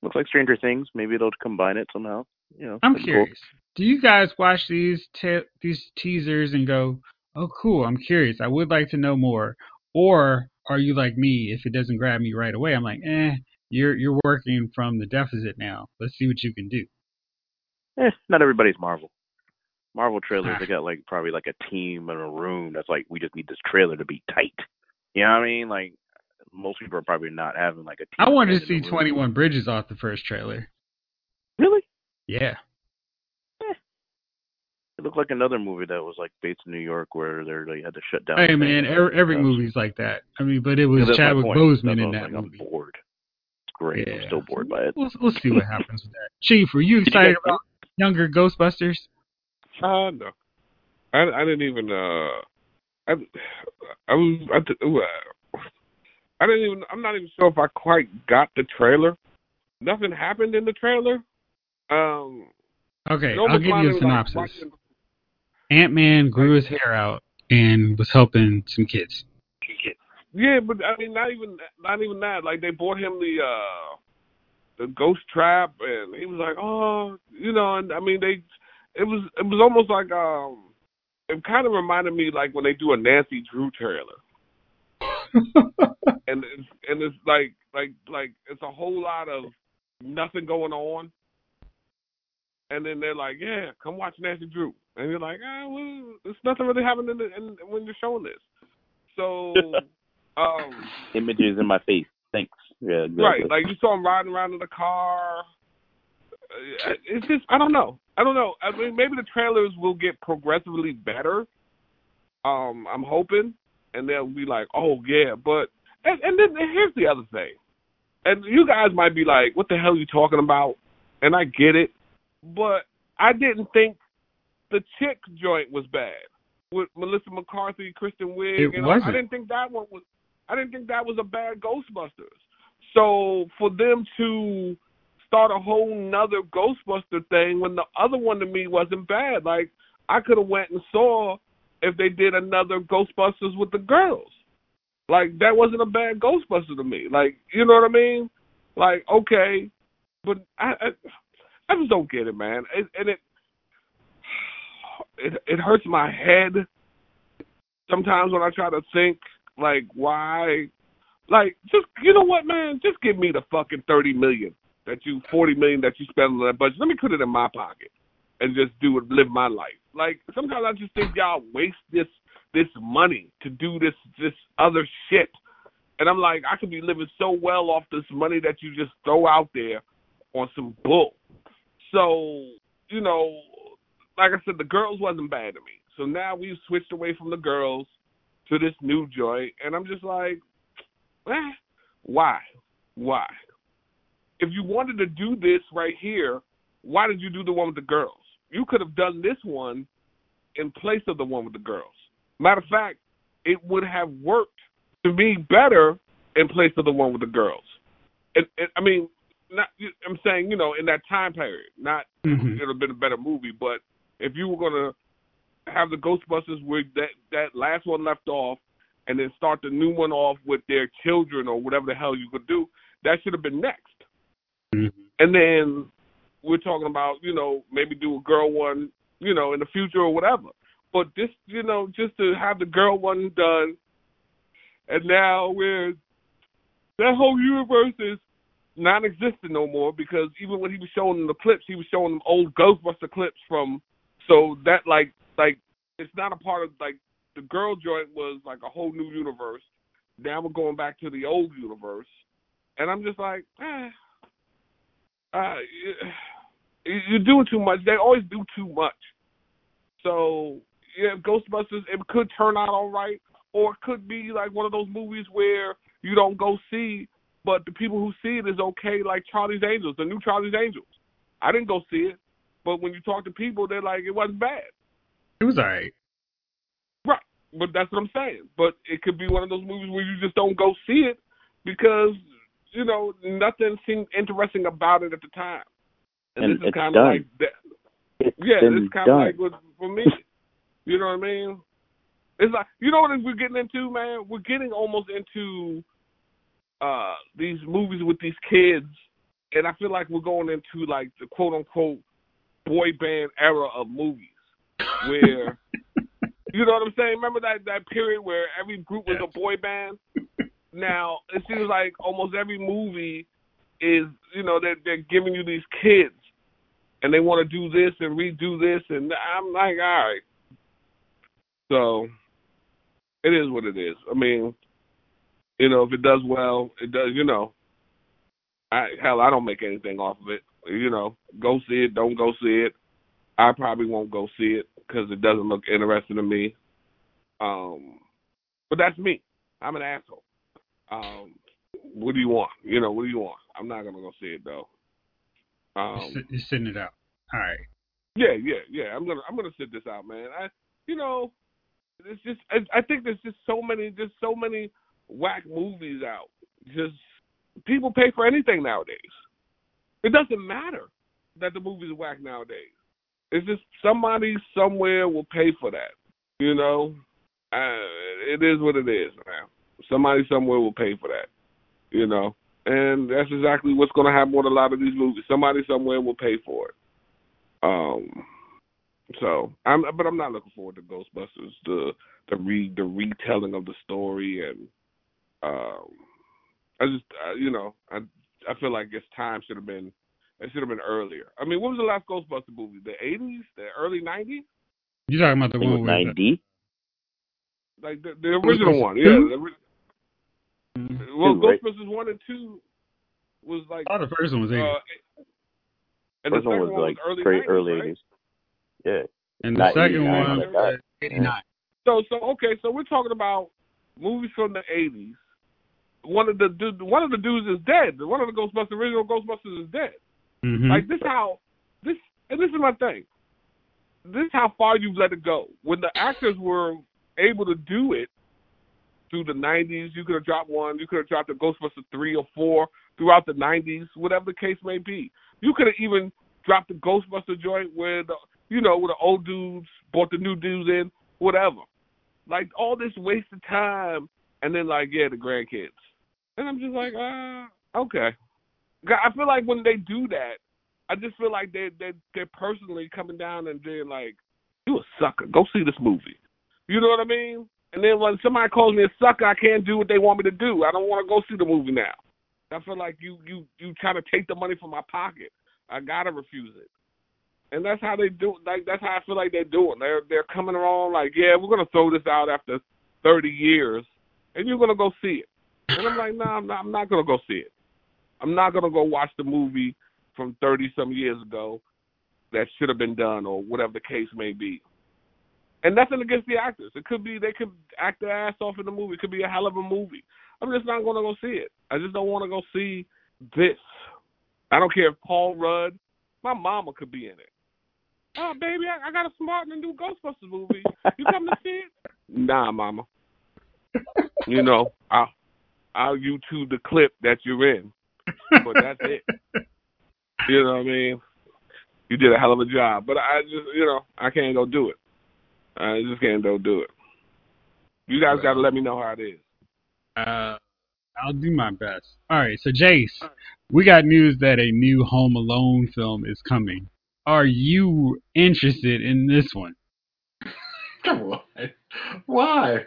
looks like Stranger Things. Maybe they'll combine it somehow. You know, I'm curious. Do you guys watch these te- these teasers and go, "Oh, cool! I'm curious. I would like to know more," or are you like me? If it doesn't grab me right away, I'm like, "Eh, you're you're working from the deficit now. Let's see what you can do." Cool. Eh, not everybody's Marvel. Marvel trailers, Ah. they got like probably like a team in a room that's like, we just need this trailer to be tight. You know what I mean? Like most people are probably not having like a team. I wanted to see 21 Bridges off the first trailer. Really? Yeah. It looked like another movie that was like based in New York where they like had to shut down. Hey man, every, every movie's like that. I mean, but it was my Chadwick. Boseman in that like, movie. I'm bored. It's great. I'm still bored by it. We'll we'll see what happens with that. Chief, were you Did you excited guys- about younger Ghostbusters? Uh, no. I, I didn't even, uh, I, I was, I, th- uh, I didn't even, I'm not even sure if I quite got the trailer. Nothing happened in the trailer. Um, Okay, I'll give you a me, like, synopsis. Ant Man grew his hair out and was helping some kids. Yeah, but I mean, not even, not even that. Like they bought him the, uh, the ghost trap, and he was like, oh, you know, and I mean, they, it was, it was almost like, um, it kind of reminded me like when they do a Nancy Drew trailer. and it's, and it's like like like it's a whole lot of nothing going on, and then they're like, "Yeah, come watch Nancy Drew," and you're like, "Ah, well, there's nothing really happening in, the, in when you're showing this." So, um, Images in my face. Thanks. Yeah, exactly. right, like you saw him riding around in the car. Uh, It's just I don't know. I don't know. I mean, maybe the trailers will get progressively better. Um, I'm hoping, and they'll be like, "Oh yeah," but and, and then here's the other thing, and you guys might be like, "What the hell are you talking about?" And I get it, but I didn't think the chick joint was bad with Melissa McCarthy, Kristen Wiig. It you know, I wasn't. didn't think that one was. I didn't think that was a bad Ghostbusters. So for them to start a whole nother Ghostbuster thing when the other one to me wasn't bad. Like I could have went and saw if they did another Ghostbusters with the girls. Like that wasn't a bad Ghostbuster to me. Like you know what I mean? Like okay, but I I, I just don't get it, man. It, and it it it hurts my head sometimes when I try to think like why like just you know what man just give me the fucking 30 million that you 40 million that you spend on that budget let me put it in my pocket and just do it live my life. Like sometimes I just think y'all waste this this money to do this this other shit. And I'm like I could be living so well off this money that you just throw out there on some bull. So you know like I said the girls wasn't bad to me. So now we've switched away from the girls to this new joint, and I'm just like, eh, why? Why? If you wanted to do this right here, why did you do the one with the girls? You could have done this one in place of the one with the girls. Matter of fact, it would have worked to me better in place of the one with the girls. And, it, I mean, not. I'm saying, you know, in that time period, not Mhm. it would have been a better movie. But if you were gonna have the Ghostbusters where that that last one left off, and then start the new one off with their children or whatever the hell you could do, that should have been next. Mhm. And then we're talking about you know maybe do a girl one you know in the future or whatever. But this you know just to have the girl one done, and now we're that whole universe is non-existent no more because even when he was showing them the clips, he was showing them old Ghostbuster clips from. So that like like it's not a part of like the girl joint was like a whole new universe. Now we're going back to the old universe, and I'm just like, eh, uh, you- you're doing too much. They always do too much. So yeah, Ghostbusters it could turn out all right, or it could be like one of those movies where you don't go see, but the people who see it is okay, like Charlie's Angels, the new Charlie's Angels. I didn't go see it, but when you talk to people, they're like, it wasn't bad. It was alright. Right. But that's what I'm saying. But it could be one of those movies where you just don't go see it because, you know, nothing seemed interesting about it at the time. And, And this is it's kind of like that. Yeah, this is kind of like what, for me. You know what I mean? It's like you know what we're getting into, man. We're getting almost into uh these movies with these kids, and I feel like we're going into like the quote unquote boy band era of movies, where you know what I'm saying. Remember that that period where every group was Yes. a boy band. Now it seems like almost every movie is you know they're they're giving you these kids, and they want to do this and redo this, and I'm like, all right. So it is what it is. I mean, you know, if it does well, it does. You know, I hell, I don't make anything off of it. You know, go see it, don't go see it. I probably won't go see it because it doesn't look interesting to me. Um, but that's me. I'm an asshole. Um, what do you want? You know, what do you want? I'm not gonna go see it though. Um, you're sitting it out. All right. yeah, yeah, yeah. I'm gonna I'm gonna sit this out, man. I you know, it's just I, I think there's just so many just so many whack movies out. Just people pay for anything nowadays. It doesn't matter that the movie's whack nowadays. It's just somebody somewhere will pay for that. You know, uh, it is what it is, man. Somebody somewhere will pay for that. You know, and that's exactly what's going to happen with a lot of these movies. Somebody somewhere will pay for it. Um, so I'm, but I'm not looking forward to Ghostbusters, the the re the retelling of the story, and um, I just uh, you know I I feel like its time should have been it should have been earlier. I mean, what was the last Ghostbuster movie? The 80s, the early 90s, You talking about the I one with ninety. like the, the original one? Yeah. The, ori-. Well, Two, right? Ghostbusters one and two was like Oh, the first one was 80. uh, and the First one second was one like was early straight 90s, early right? eighties. Yeah. and the not second 89 one like was 89. So so okay, so we're talking about movies from the eighties. One of the dude, one of the dudes is dead. One of the Ghostbusters original Ghostbusters is dead. Mhm. Like this how this and this is my thing. This is how far you've let it go. When the actors were able to do it through the nineties, you could have dropped one, you could have dropped a Ghostbusters three or four throughout the nineties, whatever the case may be. You could have even dropped the Ghostbuster joint where the you know, where the old dudes brought the new dudes in, whatever. Like all this wasted time and then like, yeah, the grandkids. And I'm just like, ah, okay. I feel like when they do that, I just feel like they they they're personally coming down and being like, "You a sucker? Go see this movie." You know what I mean? And then when somebody calls me a sucker, I can't do what they want me to do. I don't want to go see the movie now. I feel like you you you trying to take the money from my pocket. I gotta refuse it. And that's how they do. Like that's how I feel like they're doing. They're they're coming along like, yeah, we're gonna throw this out after thirty years, and you're gonna go see it. And I'm like, no, nah, I'm not. I'm not gonna go see it. I'm not gonna go watch the movie from thirty some years ago that should have been done or whatever the case may be. And nothing against the actors. It could be they could act their ass off in the movie. It could be a hell of a movie. I'm just not gonna go see it. I just don't want to go see this. I don't care if Paul Rudd, my mama could be in it. Oh baby, I, I got a smart and new Ghostbusters movie. You come to see it? Nah, mama. You know, I'll I'll YouTube the clip that you're in, but that's it. You know what I mean? You did a hell of a job, but I just, you know, I can't go do it. I just can't go do it. You guys got to let me know how it is. Uh, I'll do my best. All right, so Jace, we got news that a new Home Alone film is coming. Are you interested in this one? Come on. Why?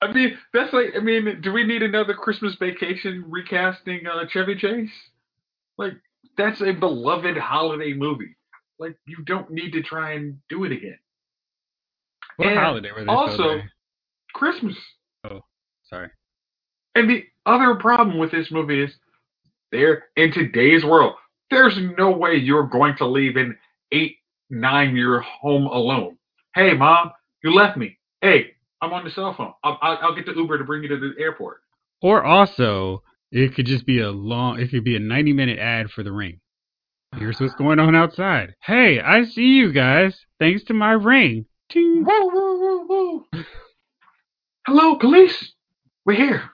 I mean, that's like, I mean, do we need another Christmas vacation recasting uh, Chevy Chase? Like, that's a beloved holiday movie. Like, you don't need to try and do it again. What And holiday were they also- celebrating? Christmas. Oh, sorry. And the other problem with this movie is there in today's world, there's no way you're going to leave an eight, nine year home alone. Hey, mom, you left me. Hey, I'm on the cell phone. I'll, I'll, I'll get the Uber to bring you to the airport. Or also, it could just be a long. It could be a ninety-minute ad for the ring. Here's what's going on outside. Hey, I see you guys. Thanks to my ring. Ting. Woo, woo, woo, woo. Hello, police. We're here.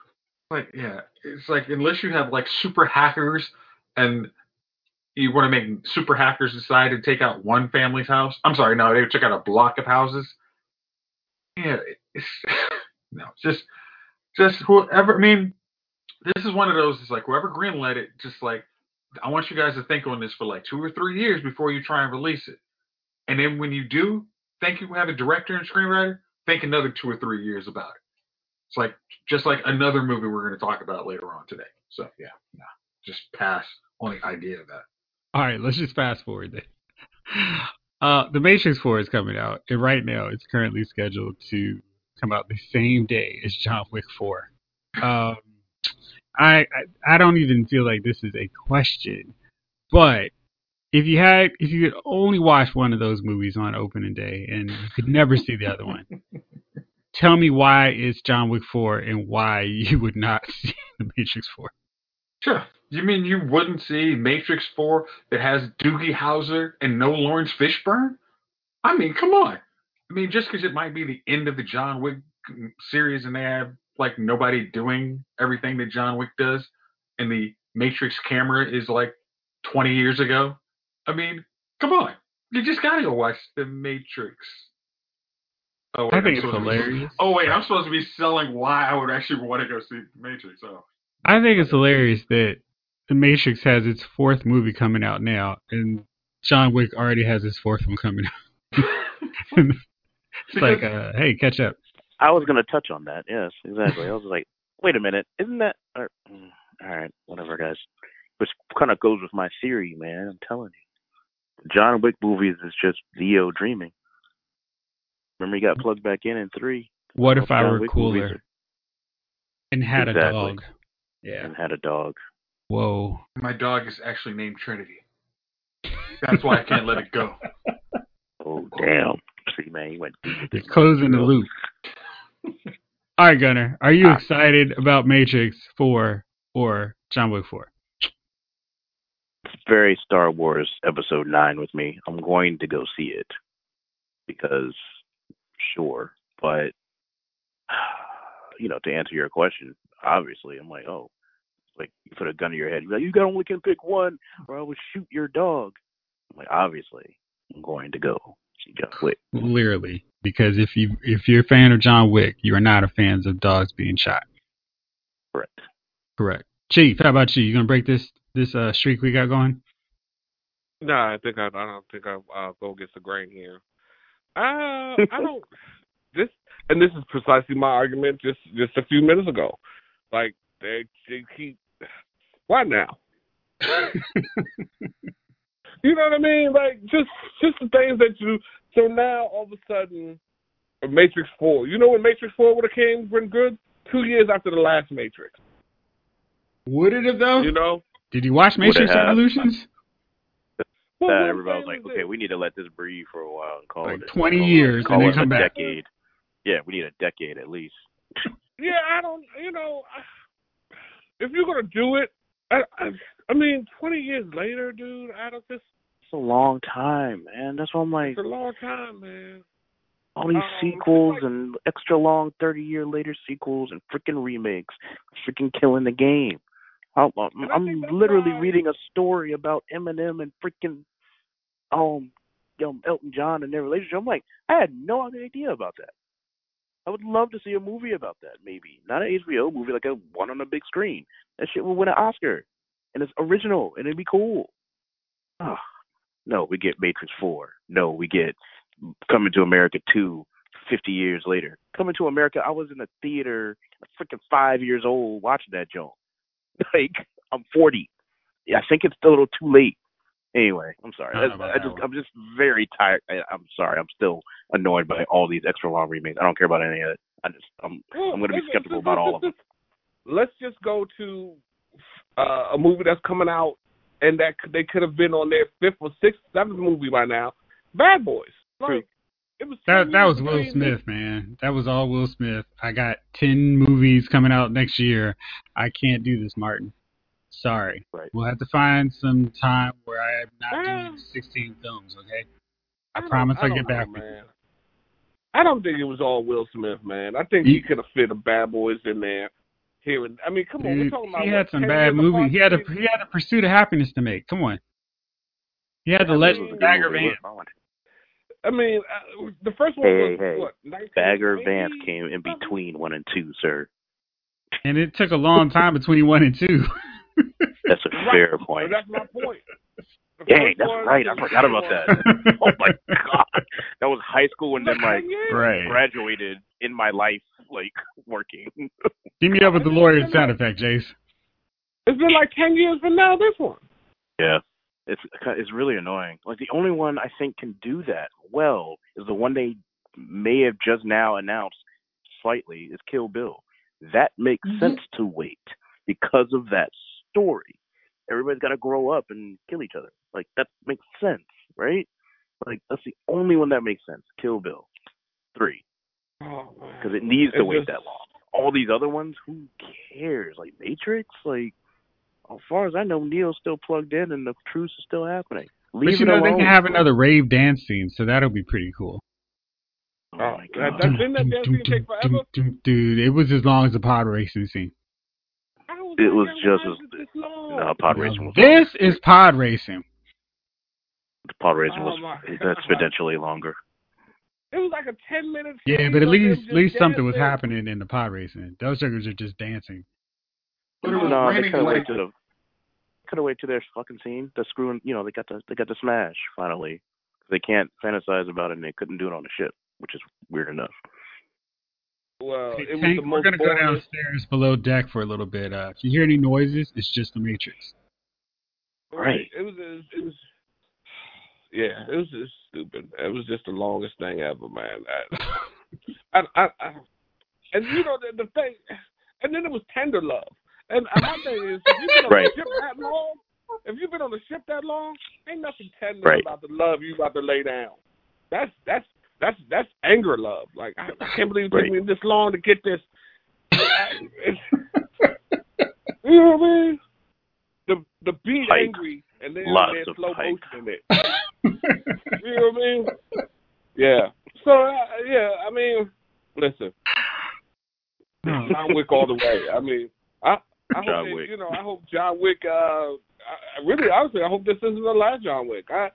Like, yeah, it's like unless you have like super hackers and you want to make super hackers decide to take out one family's house. I'm sorry, no, they check out a block of houses. Yeah, it's no, just just whoever. I mean, this is one of those. It's like whoever greenlit it. Just like I want you guys to think on this for like two or three years before you try and release it. And then when you do think you have a director and screenwriter, think another two or three years about it. It's like just like another movie we're going to talk about later on today. So yeah, yeah, just pass on the idea of that. All right, let's just fast forward then. Uh, the Matrix 4 is coming out, and right now it's currently scheduled to come out the same day as John Wick 4. Um, I, I I don't even feel like this is a question, but if you had if you could only watch one of those movies on opening day and you could never see the other one, tell me why it's John Wick 4 and why you would not see the Matrix 4. Sure. You mean you wouldn't see Matrix 4 that has Doogie Howser and no Laurence Fishburne? I mean, come on. I mean, just because it might be the end of the John Wick series and they have like nobody doing everything that John Wick does, and the Matrix camera is like 20 years ago. I mean, come on. You just gotta go watch the Matrix. Oh, I wait, think I'm it's supposed to be- hilarious. oh wait, I'm supposed to be selling why I would actually want to go see The Matrix. Oh, I think it's hilarious that the Matrix has its fourth movie coming out now, and John Wick already has his fourth one coming out. it's like, uh, hey, catch up. I was gonna touch on that. Yes, exactly. I was like, wait a minute, isn't that? Or, mm, all right, whatever, guys. Which kind of goes with my theory, man. I'm telling you, John Wick movies is just Neo dreaming. Remember, he got plugged back in in three. What if I John were Wick movies cooler and had a dog? Yeah. and had a dog. Whoa. my dog is actually named Trinity. That's why I can't let it go. Oh damn! See, man, you went deep. You're closing the loop. All right, Gunner. Are you Ah. excited about Matrix 4 or John Wick 4? Very Star Wars Episode Nine with me. I'm going to go see it because, sure, but you know, to answer your question, obviously, I'm like, oh, like you put a gun to your head. You're like, you got only can pick one, or I will shoot your dog. I'm like, obviously, I'm going to go see John Wick. Clearly, because if you if you're a fan of John Wick, you are not a fan of dogs being shot. Correct. Correct. Chief, how about you? You gonna break this this uh, streak we got going? No, I think I, I don't think I uh, go against the grain here. Uh, I don't. This and this is precisely my argument just just a few minutes ago. Like they they keep. Why now? You know what I mean? Like just just the things that you. So now all of a sudden, Matrix Four. You know when Matrix Four would have came been good? Two years after the last Matrix. Would it have though? You know. Did you watch Matrix have? Evolutions? That what everybody was like, okay, we need to let this breathe for a while and call Like it 20 call it- years call and then it come a back. decade. Yeah, we need a decade at least. Yeah, I don't. You know, if you're gonna do it, I, I, I mean, twenty years later, dude, I don't just. It's a long time, man. That's why I'm like, It's a long time, man. all these Um, sequels like- and extra long 30 year later sequels and freaking remakes, freaking killing the game. I'm, I'm, I I'm literally reading a story about Eminem and freaking um, know, Elton John and their relationship. I'm like, I had no idea about that. I would love to see a movie about that, maybe not an HBO movie, like a one on a big screen. That shit would win an Oscar, and it's original, and it'd be cool. Ah, no, we get Matrix Four. No, we get Coming to America two 50 years later. Coming to America, I was in a theater, freaking five years old, watching that joint. Like, I'm 40. Yeah, I think it's a little too late. Anyway, I'm sorry. I don't I, I just. I'm just very tired. I, I'm sorry. I'm still annoyed by all these extra long remakes. I don't care about any of it. I just, I'm, I'm going to be skeptical about all of them. Let's just go to uh, a movie that's coming out, and that they could have been on their fifth or sixth, seventh movie by now. Bad Boys. Like, True. It was That that was Will between Smith, man. That was all Will Smith. I got ten movies coming out next year. I can't do this, Martin. Sorry. Right. We'll have to find some time where I am not Ah. doing sixteen films, okay? I don't- promise I'll don't get back know, with you. I don't think it was all Will Smith, man. I think he He- could have fit a Bad Boys in there. Here, and I mean, come on, we're talking about he what, had some bad years movies. He had a he had a Pursuit of Happyness to make. Come on. He had the I Legend mean, of Bagger Vance. What- I mean, uh, the first one Hey, was hey, what? Bagger Vance came in between one and two, sir. And it took a long time between one and two. That's a Right. fair point. That's my point. The Hey, that's one right. I forgot about that. Oh my god, that was high school and then like right. graduated in my life, like working. Give me up with the lawyer sound effect, Jace. It's been like ten years from now. This one. Yeah, it's it's really annoying. Like the only one I think can do that well is the one they may have just now announced slightly is Kill Bill. That makes Mhm. sense to wait because of that story. Everybody's got to grow up and kill each other. Like that makes sense, right? Like that's the only one that makes sense. Kill Bill three, because it needs to It's wait just- that long. All these other ones, who cares? Like Matrix, like as far as I know, Neo's still plugged in and the truce is still happening. Leave But you it know they alone. can have another rave dance scene, so that'll be pretty cool. Oh Oh, my god! that- didn't that dance scene take forever? Dude, it was as long as the pod racing scene. It was just why as- this long? No, pod racing was This is pod racing. the pod racing Oh was exponentially longer. It was like a ten minute. Yeah, but at least at least something was happening in the pod racing. Those suckers are just dancing. But it was no, they raining could have like waited to the could have waited to their fucking scene. The screwing, you know, they got the they got the smash finally. They can't fantasize about it, and they couldn't do it on the ship, which is weird enough. Well, Hey, it was the we're gonna go downstairs below deck for a little bit. Uh, if you hear any noises, it's just the Matrix. Right. It was. It was. It was yeah, it was just stupid. It was just the longest thing ever, man. I, I, I, I and you know the, the thing, and then it was tender love. And and my thing is, if you've been on Right. the ship that long, if you've been on the ship that long, ain't nothing tender Right. about the love you about to lay down. That's that's that's that's anger love. Like I, I can't believe it took Right. me this long to get this. you know what I mean? The the beat Hype. angry and then Lots there's of slow hype. motion in it. You know what I mean? Yeah. So uh, yeah, I mean, listen, John Wick all the way. I mean, I I hope John they- Wick. you know I hope John Wick. Uh, I, I really honestly I hope this isn't the last John Wick. I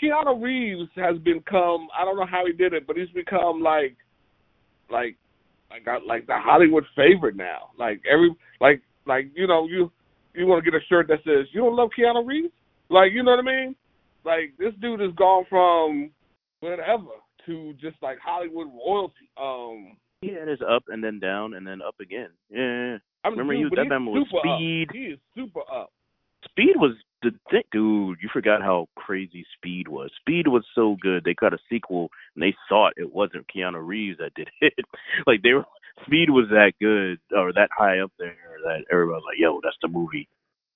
Keanu Reeves has become I don't know how he did it, but he's become like like like uh, like the Hollywood favorite now. Like every like like you know you you want to get a shirt that says you don't love Keanu Reeves, like you know what I mean? Like this dude has gone from whatever to just like Hollywood royalty. Um, Yeah, it is up and then down and then up again. Yeah, I mean, Remember dude, you- but that he's man was super up. Speed. He is super up. Speed was the thing, dude. You forgot how crazy Speed was. Speed was so good. They got a sequel, and they thought it wasn't Keanu Reeves that did it. like they were, Speed was that good or that high up there that everybody was like, "Yo, that's the movie."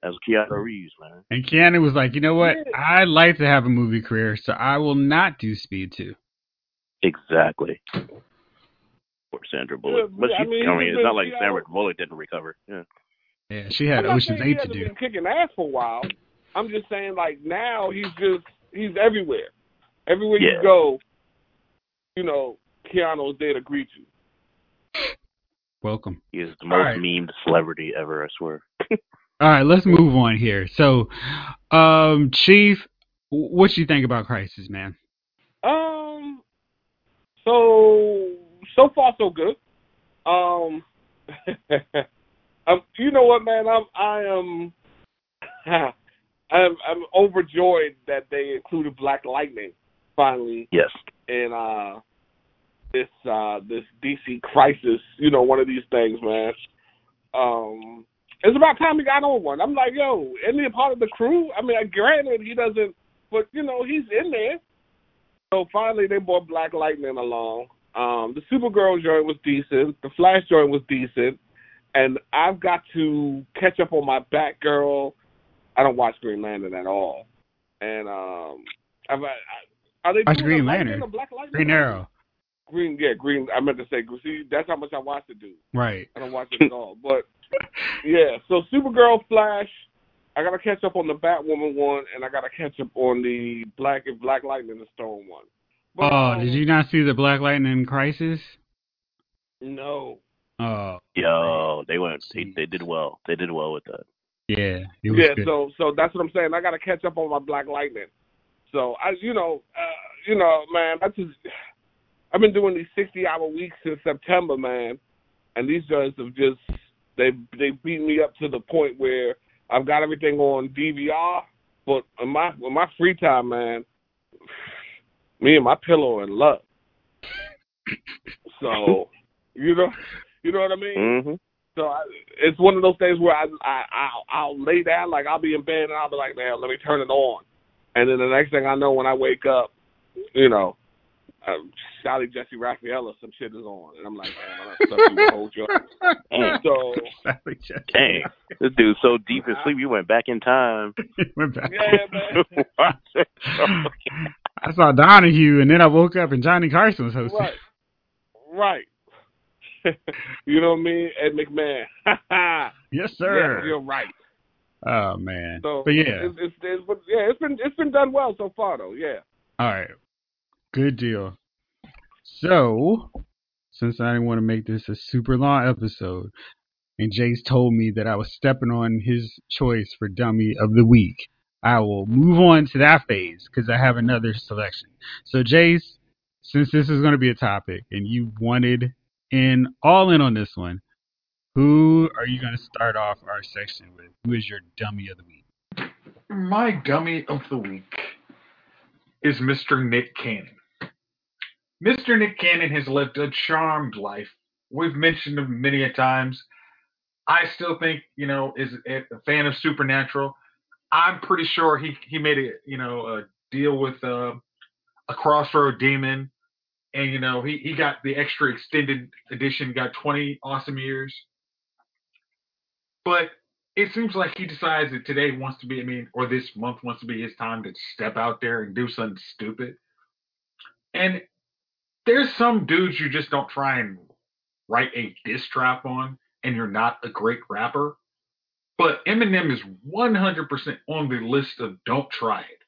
That's Keanu Reeves, man. And Keanu was like, you know what? Yeah. I'd like to have a movie career, so I will not do Speed 2. Exactly. Poor Sandra Bullock, Yeah, but I she, mean, I mean, he's it's not like you know- Sandra Bullock didn't recover. Yeah. Yeah, she had I'm Ocean's 8 to hasn't do. been kicking ass for a while. I'm just saying, like now he's just he's everywhere. Everywhere Yeah. you go, you know, Keanu's there to greet you. Welcome. He is the most right. memed celebrity ever. I swear. All right, let's move on here. So, um, Chief, what you think about Crisis, man? Um. So so far so good. Um. You know what, man? I'm I am. I'm I'm overjoyed that they included Black Lightning finally Yes. in uh this uh this DC crisis. You know, one of these things, man. Um. It's about time he got on one. I'm like, yo, isn't he a part of the crew? I mean, granted, he doesn't, but you know, he's in there. So finally, they brought Black Lightning along. Um, the Supergirl joint was decent. The Flash joint was decent, and I've got to catch up on my Batgirl. I don't watch Green Lantern at all, and um, I've, I, are they Watch Green Lantern. Black Lightning? Green Arrow. Green, yeah, Green. I meant to say, see, that's how much I watch the dude. Right. I don't watch it at all, but yeah. So Supergirl, Flash. I gotta catch up on the Batwoman one, and I gotta catch up on the Black if Black Lightning the Stone one. But, Oh, um, did you not see the Black Lightning Crisis? No. Oh, Yo, they went. They, they did well. They did well with that. yeah. It was Yeah, good. so so that's what I'm saying. I got to catch up on my Black Lightning. So I, you know, uh, you know, man, I just I've been doing these sixty hour weeks since September, man, and these guys have just they they beat me up to the point where I've got everything on DVR, but in my in my free time, man, me and my pillow are in love. So, you know, you know what I mean. Mm-hmm. So I, it's one of those things where I I I'll, I'll lay down like I'll be in bed and I'll be like, man, let me turn it on, and then the next thing I know, when I wake up, you know, uh, Sally Jessy Raphael or some shit is on, and I'm like, man, I'm stuff you hold your. Dang. So Sally Jessy. Dang. This dude's so deep in sleep, you went back in time. Went back. yeah, man, Watch it. I saw Donahue, and then I woke up and Johnny Carson was hosting. right, right. you know what I mean? Ed McMahon. Yes, Yeah, sir. you're right. oh man. So, but yeah. it's, it's, it's, but yeah, it's been it's been done well so far though. Yeah. All right. Good deal. So, since I didn't want to make this a super long episode, and Jace told me that I was stepping on his choice for Dummy of the Week, I will move on to that phase because I have another selection. So, Jace, since this is going to be a topic and you wanted in all in on this one, who are you going to start off our section with? Who is your Dummy of the Week? My dummy of the week is Mr. Nick Cannon. Mr. Nick Cannon has lived a charmed life. We've mentioned him many a times. I still think, you know, is a fan of Supernatural. I'm pretty sure he he made a you know a deal with uh, a Crossroad Demon, and you know he he got the extra extended edition, got 20 awesome years. But it seems like he decides that today wants to be, I mean, or this month wants to be his time to step out there and do something stupid. And there's some dudes you just don't try and write a diss track on, and you're not a great rapper. But Eminem is 100% on the list of don't try it.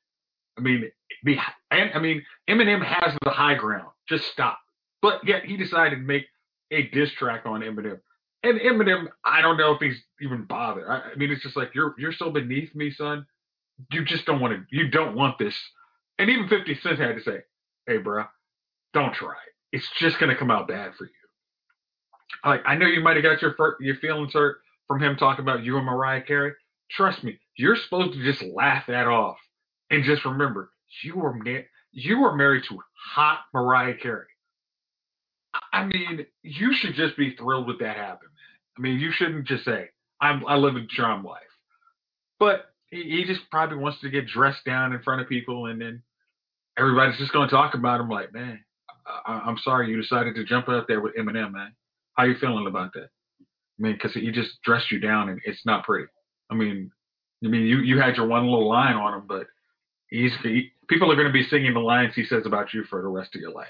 I mean, the, and, I mean, Eminem has the high ground. Just stop. But yet he decided to make a diss track on Eminem. And Eminem, I don't know if he's even bothered. I, I mean, it's just like you're you're so beneath me, son. You just don't want to. You don't want this. And even 50 Cent had to say, "Hey, bro, don't try it. It's just gonna come out bad for you." Like I know you might have got your your feelings hurt from him talking about you and Mariah Carey. Trust me, you're supposed to just laugh that off and just remember you were ma- you were married to hot Mariah Carey. I mean, you should just be thrilled with that happening. I mean, you shouldn't just say, "I'm I live a charm life," but he, he just probably wants to get dressed down in front of people, and then everybody's just going to talk about him. Like, man, I, I'm sorry you decided to jump out there with Eminem, man. How you feeling about that? I mean, because he just dressed you down, and it's not pretty. I mean, I mean, you you had your one little line on him, but he's he, people are going to be singing the lines he says about you for the rest of your life.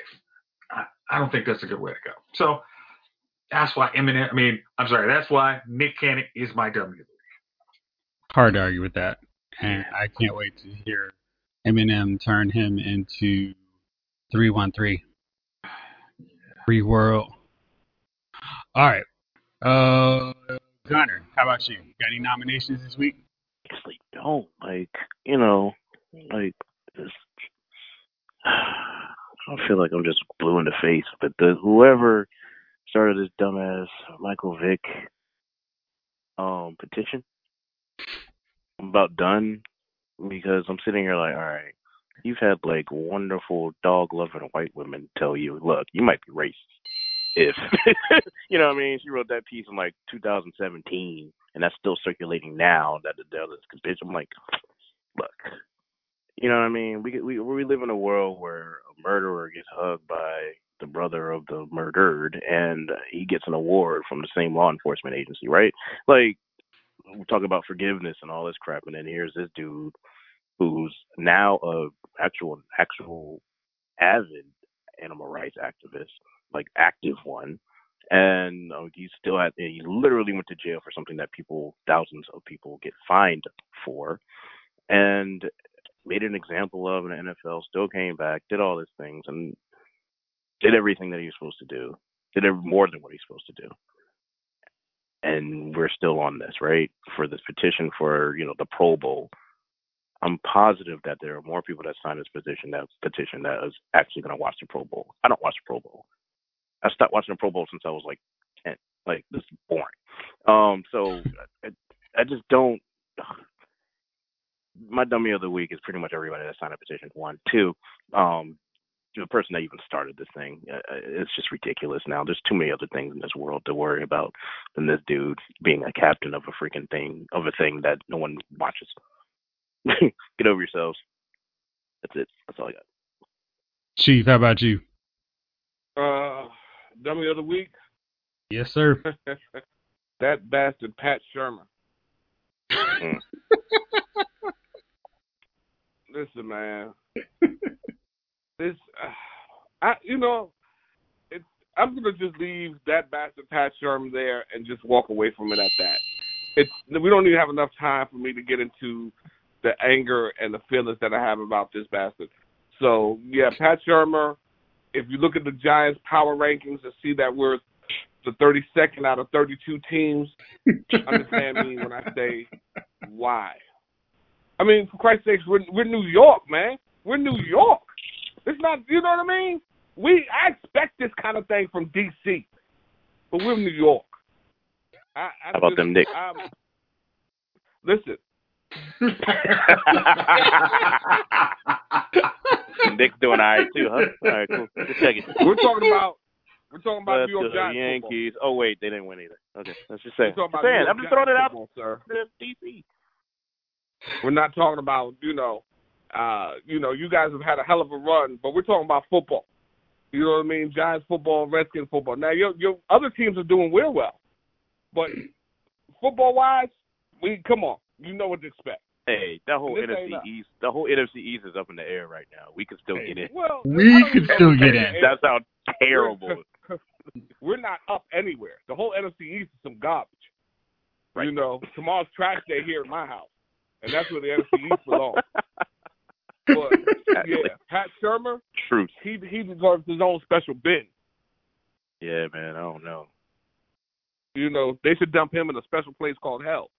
I, I don't think that's a good way to go. So that's why Eminem. I mean, I'm sorry. That's why Nick Cannon is my W. Hard to argue with that. And I can't wait to hear Eminem turn him into 313. Free world. All right. Uh, Gunner, how about you? Got any nominations this week? I actually, don't like you know, like this. I don't feel like I'm just blue in the face, but the whoever started this dumbass Michael Vick um petition, I'm about done because I'm sitting here like, all right, you've had like wonderful dog loving white women tell you, look, you might be racist. If you know what I mean, she wrote that piece in like 2017, and that's still circulating now. That the devil is bitch. I'm like, look, you know what I mean? We we we live in a world where a murderer gets hugged by the brother of the murdered, and he gets an award from the same law enforcement agency, right? Like we talk about forgiveness and all this crap, and then here's this dude who's now a actual actual avid animal rights activist, like active one, and uh, he still had he literally went to jail for something that people thousands of people get fined for, and made an example of in the NFL. Still came back, did all these things, and did everything that he was supposed to do. Did more than what he's supposed to do and we're still on this, right? For this petition for, you know, the Pro Bowl. I'm positive that there are more people that signed this petition that petition that is actually going to watch the Pro Bowl. I don't watch the Pro Bowl. I stopped watching the Pro Bowl since I was like ten. Like this is boring. Um, so I, I just don't. My dummy of the week is pretty much everybody that signed a petition. One, two. Um, the person that even started this thing, uh, uh, it's just ridiculous now. There's too many other things in this world to worry about than this dude being a captain of a freaking thing, of a thing that no one watches. Get over yourselves. That's it. That's all I got. Chief, how about you? Uh, dummy of the week. Yes, sir. that bastard Pat Shurmur. Listen, man. this, uh, I, you know, it, I'm gonna just leave that bastard Pat Shurmur there and just walk away from it at that. It's we don't even have enough time for me to get into the anger and the feelings that I have about this bastard. So yeah, Pat Shurmur. If you look at the Giants' power rankings and see that we're the 32nd out of 32 teams, understand me when I say why. I mean, for Christ's sakes, we're we're New York, man. We're New York. It's not, you know what I mean? We I expect this kind of thing from DC, but we're New York. I, I How about just, them Knicks? I'm, listen, Nick's doing all right too, huh? All right, cool. Just checking. we're talking about we're talking about New York to the football. Yankees. Oh wait, they didn't win either. Okay, let's just say. Saying. I'm just throwing it out football, sir. DC. We're not talking about, you know, uh, you know, you guys have had a hell of a run, but we're talking about football. You know what I mean? Giants football, Redskins football. Now your your other teams are doing real well. But football wise, we come on. You know what to expect. Hey, that whole This NFC. East, the whole NFC East is up in the air right now. We can still Hey. get in. Well, We I don't could still get if in. That sounds terrible. We're not up anywhere. The whole NFC East is some garbage. Right. You know, tomorrow's trash day here at my house, and that's where the NFC East belongs. But Exactly. yeah, Pat Shurmur, Truth. he he deserves his own special bin. Yeah, man. I don't know. You know, they should dump him in a special place called hell.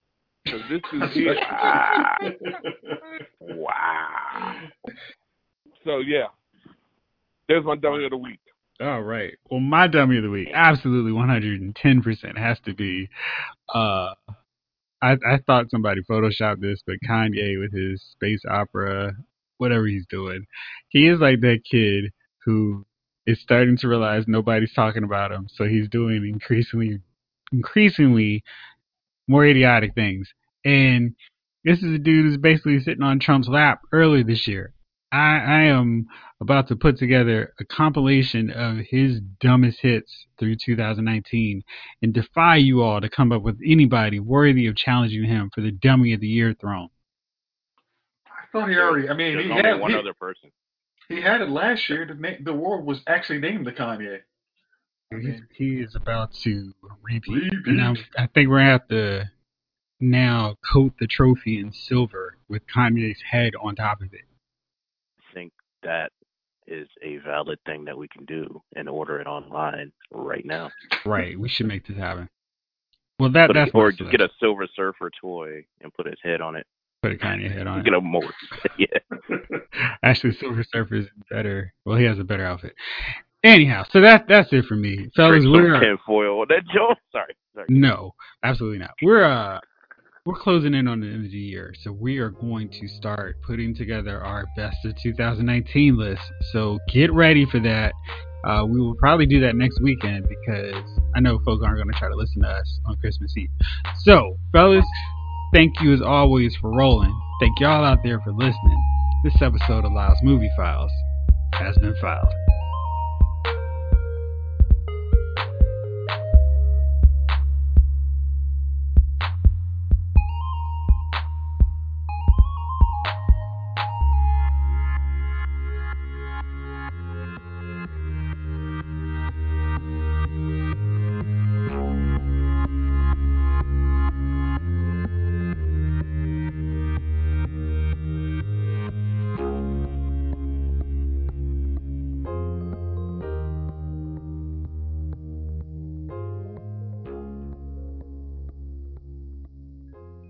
Because this dude here. Wow. So yeah, there's my dummy of the week. All right. Well, my dummy of the week, absolutely 110% has to be. Uh, I I thought somebody photoshopped this, but Kanye with his space opera, whatever he's doing, he is like that kid who is starting to realize nobody's talking about him, so he's doing increasingly, increasingly more idiotic things. And this is a dude who's basically sitting on Trump's lap earlier this year. I, I am about to put together a compilation of his dumbest hits through 2019 and defy you all to come up with anybody worthy of challenging him for the dummy of the year throne. I thought he already. I mean, There's he only had one he, other person. he had it last year. The na- the award was actually named to Kanye. Mm-hmm. He's, he is about to repeat. And I'm, I think we're gonna have to now coat the trophy in silver with Kanye's head on top of it. I think that is a valid thing that we can do and order it online right now. Right. We should make this happen. Well, that that's or just get a Silver Surfer toy and put his head on it. put a Kanye head on it. Get a motor. yeah. Actually, Silver Surfer is better. Well, he has a better outfit. Anyhow, so that's that's it for me, fellas. Some We're tinfoil. That joke. Sorry. Sorry. no, absolutely not. We're uh we're closing in on the end of the year, so we are going to start putting together our best of 2019 list. So get ready for that. Uh, we will probably do that next weekend because I know folks aren't going to try to listen to us on Christmas Eve. So, fellas, thank you as always for rolling. Thank y'all out there for listening. This episode of Lyle's Movie Files has been filed.